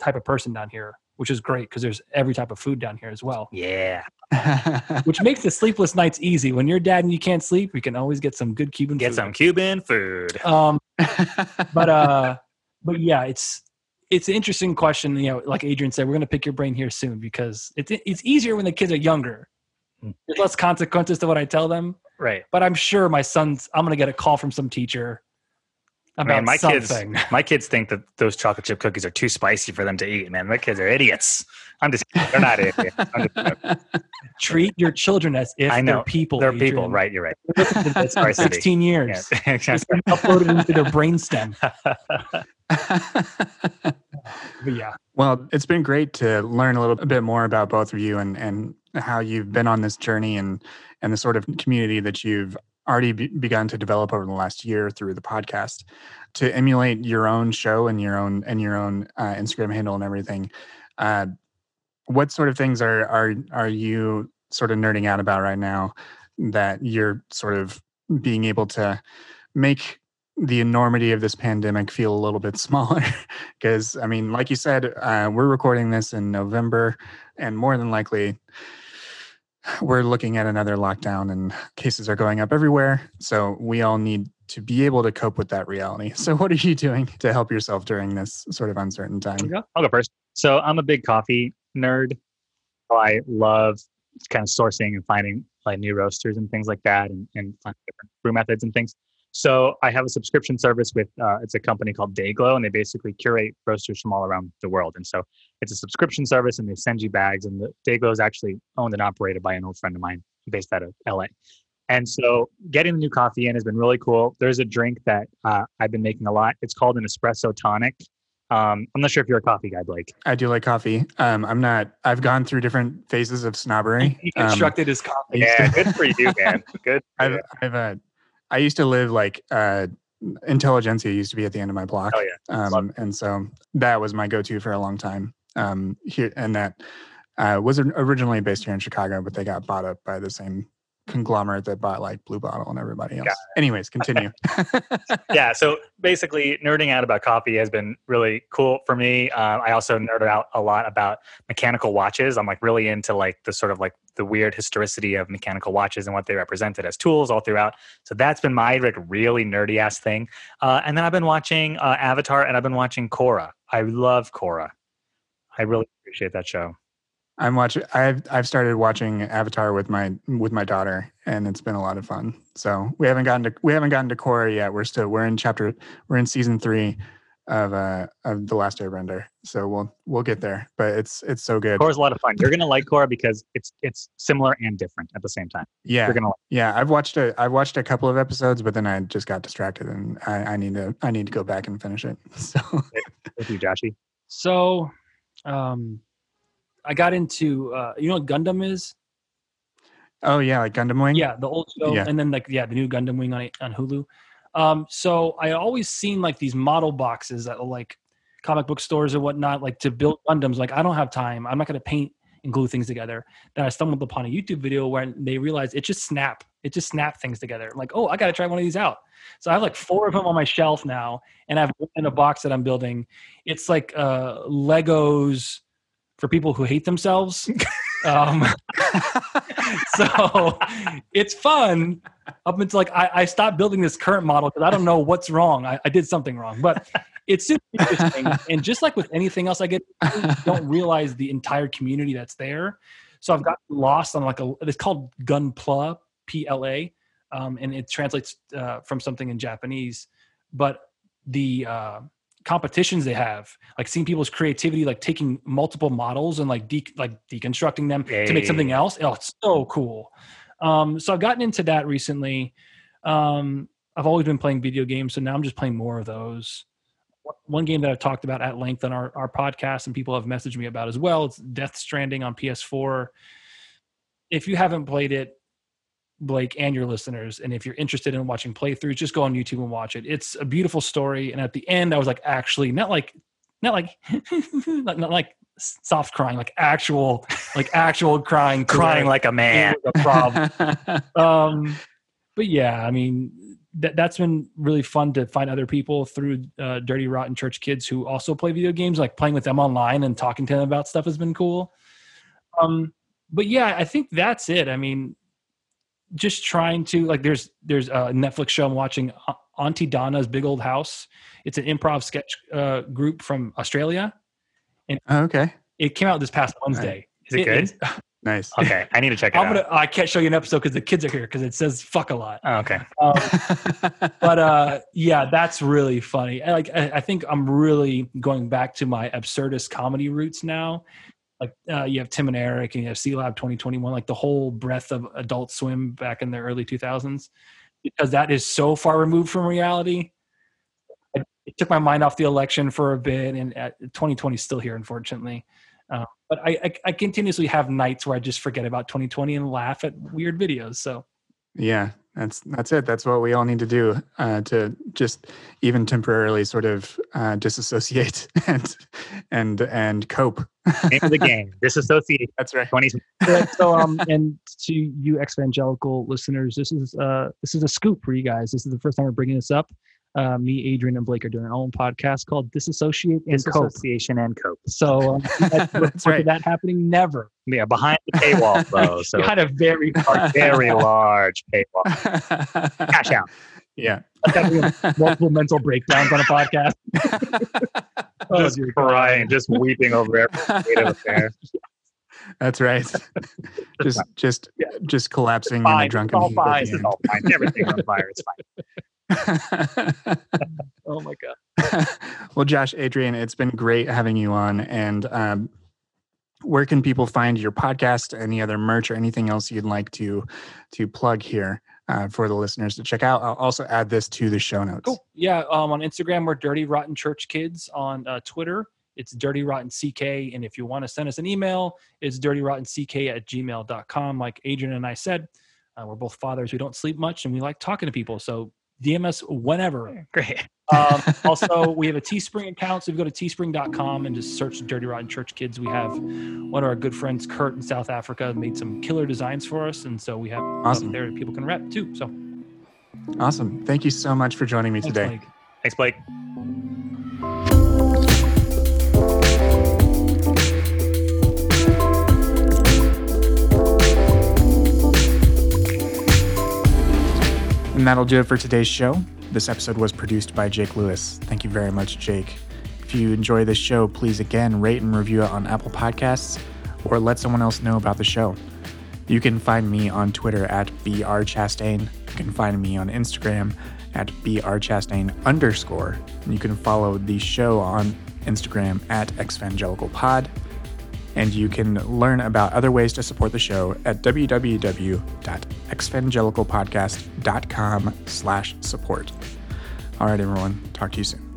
type of person down here, which is great because there's every type of food down here as well. Yeah. which makes the sleepless nights easy. When you're dad and you can't sleep, we can always get some good Cuban get food. some Cuban food. Um, but uh, but yeah, it's it's an interesting question. You know, like Adrian said, we're going to pick your brain here soon because it's it's easier when the kids are younger. There's less consequences to what I tell them. Right. But I'm sure my son's. I'm going to get a call from some teacher about mean, my something. kids. My kids think that those chocolate chip cookies are too spicy for them to eat. Man, my kids are idiots. I'm just. They're not idiots. Treat your children as if I know. they're people. They're Adrian. people, right? You're right. That's 16 years. Yeah. uploaded into their brainstem. yeah. Well, it's been great to learn a little bit more about both of you and and how you've been on this journey and and the sort of community that you've already be- begun to develop over the last year through the podcast to emulate your own show and your own and your own uh, Instagram handle and everything. Uh, what sort of things are are are you sort of nerding out about right now that you're sort of being able to make the enormity of this pandemic feel a little bit smaller because i mean like you said uh, we're recording this in november and more than likely we're looking at another lockdown and cases are going up everywhere. So we all need to be able to cope with that reality. So what are you doing to help yourself during this sort of uncertain time? I'll go first. So i'm a big coffee nerd. I love kind of sourcing and finding like new roasters and things like that and, and different brew methods and things so I have a subscription service with uh, it's a company called Dayglow, and they basically curate roasters from all around the world. And so it's a subscription service, and they send you bags. And the Dayglow is actually owned and operated by an old friend of mine based out of LA. And so getting the new coffee in has been really cool. There's a drink that uh, I've been making a lot. It's called an espresso tonic. Um, I'm not sure if you're a coffee guy, Blake. I do like coffee. Um, I'm not. I've gone through different phases of snobbery. He constructed um, his coffee. Yeah, good for you, man. Good. I've, I've uh, I used to live like uh, Intelligentsia used to be at the end of my block. Oh yeah, um, and so that was my go-to for a long time. Um, here and that uh, was originally based here in Chicago, but they got bought up by the same conglomerate that bought like Blue Bottle and everybody else. Anyways, continue. yeah. So basically, nerding out about coffee has been really cool for me. Uh, I also nerded out a lot about mechanical watches. I'm like really into like the sort of like the weird historicity of mechanical watches and what they represented as tools all throughout. So that's been my like really nerdy ass thing. Uh, and then I've been watching uh, Avatar and I've been watching Korra. I love Korra. I really appreciate that show. I'm watching. I've I've started watching Avatar with my with my daughter, and it's been a lot of fun. So we haven't gotten to we haven't gotten to Korra yet. We're still we're in chapter we're in season three of uh of the Last Airbender. So we'll we'll get there. But it's it's so good. Korra's a lot of fun. You're gonna like Korra because it's it's similar and different at the same time. Yeah, you're gonna. Like yeah, I've watched a I've watched a couple of episodes, but then I just got distracted, and I, I need to I need to go back and finish it. So with you, Joshy. So, um, I got into uh, you know what Gundam is? Oh yeah, like Gundam Wing. Yeah, the old show, Yeah. and then like yeah, the new Gundam Wing on on Hulu. Um, so I always seen like these model boxes at like comic book stores or whatnot, like to build Gundams. Like I don't have time. I'm not going to paint and glue things together. Then I stumbled upon a YouTube video where they realized it just snap. It just snap things together. I'm like, oh, I got to try one of these out. So I have like four of them on my shelf now, and I have one in a box that I'm building. It's like uh, Legos for people who hate themselves. um, so it's fun up until like I, I stopped building this current model because I don't know what's wrong. I, I did something wrong, but it's super interesting. and just like with anything else, I get I don't realize the entire community that's there. So I've gotten lost on like a it's called Gunpla P L A, um, and it translates uh, from something in Japanese. But the uh, competitions they have, like seeing people's creativity, like taking multiple models and like de- like deconstructing them to make something else. Oh, it's so cool. Um, so I've gotten into that recently. Um, I've always been playing video games, so now I'm just playing more of those. One- One game that I've talked about at length on our, our podcast and people have messaged me about as well. It's Death Stranding on PS4. If you haven't played it, Blake and your listeners, and if you're interested in watching playthroughs, just go on YouTube and watch it. It's a beautiful story, and at the end, I was like, actually, not like, not like, not, not like soft crying, like actual, like actual crying, Crying like a man. a problem um but yeah i mean that, that's been really fun to find other people through uh, dirty rotten church kids who also play video games like playing with them online and talking to them about stuff has been cool um but yeah i think that's it i mean just trying to like there's there's a netflix show i'm watching aunty donna's big old house. It's an improv sketch uh, group from australia. Okay, it came out this past wednesday. Is it good? is- nice. Okay, I need to check it i'm out. gonna i can't show you an episode because the kids are here because it says fuck a lot. Oh, okay. um, but uh yeah that's really funny. Like I, I think i'm really going back to my absurdist comedy roots now like uh, you have tim and eric and you have Sealab 2021 like the whole breadth of adult swim back in the early 2000s because that is so far removed from reality. I, it took my mind off the election for a bit and uh, 2020 is still here unfortunately. Uh, but I, I, I continuously have nights where i just forget about 2020 and laugh at weird videos so. Yeah, that's that's it. That's what we all need to do uh, to just even temporarily sort of uh, disassociate and and and cope. Name of the game. Disassociate That's right. 20. So um and to you evangelical listeners this is uh this is a scoop for you guys this is the first time we're bringing this up uh me adrian and blake are doing our own podcast called disassociate and cope and cope. so um, that's, That's that's right. that happening never Yeah, behind the paywall, though. So kind of very a very large paywall. Cash out. Yeah. multiple mental breakdowns on a podcast oh, just dear crying, just weeping over every creative affair. That's right. just just Yeah. just collapsing in a drunken it's all fine. the This is end. all fine. Everything's on fire. It's fine. oh my god well, Josh, Adrian, it's been great having you on. And um, where can people find your podcast, any other merch, or anything else you'd like to to plug here uh, for the listeners to check out? I'll also add this to the show notes. Cool. Yeah. Um, on Instagram, we're Dirty Rotten Church Kids. On uh, Twitter, it's Dirty Rotten CK. And if you want to send us an email, it's Dirty Rotten CK at gmail.com. Like Adrian and I said, uh, we're both fathers. We don't sleep much and we like talking to people. So DM us whenever. Great. Um, also, we have a Teespring account. So if you go to teespring.com and just search Dirty Rotten Church Kids, we have one of our good friends, Kurt in South Africa, made some killer designs for us. And so we have Awesome. there that people can rep too. So Awesome. Thank you so much for joining me thanks, today. Blake. Thanks, Blake. And that'll do it for today's show. This episode was produced by Jake Lewis. Thank you very much, Jake. If you enjoy this show, please again rate and review it on Apple Podcasts or let someone else know about the show. You can find me on Twitter at brchastain. You can find me on Instagram at brchastain underscore. And you can follow the show on Instagram at exvangelicalpod. And you can learn about other ways to support the show at www.exvangelicalpodcast.com slash support. All right, everyone. Talk to you soon.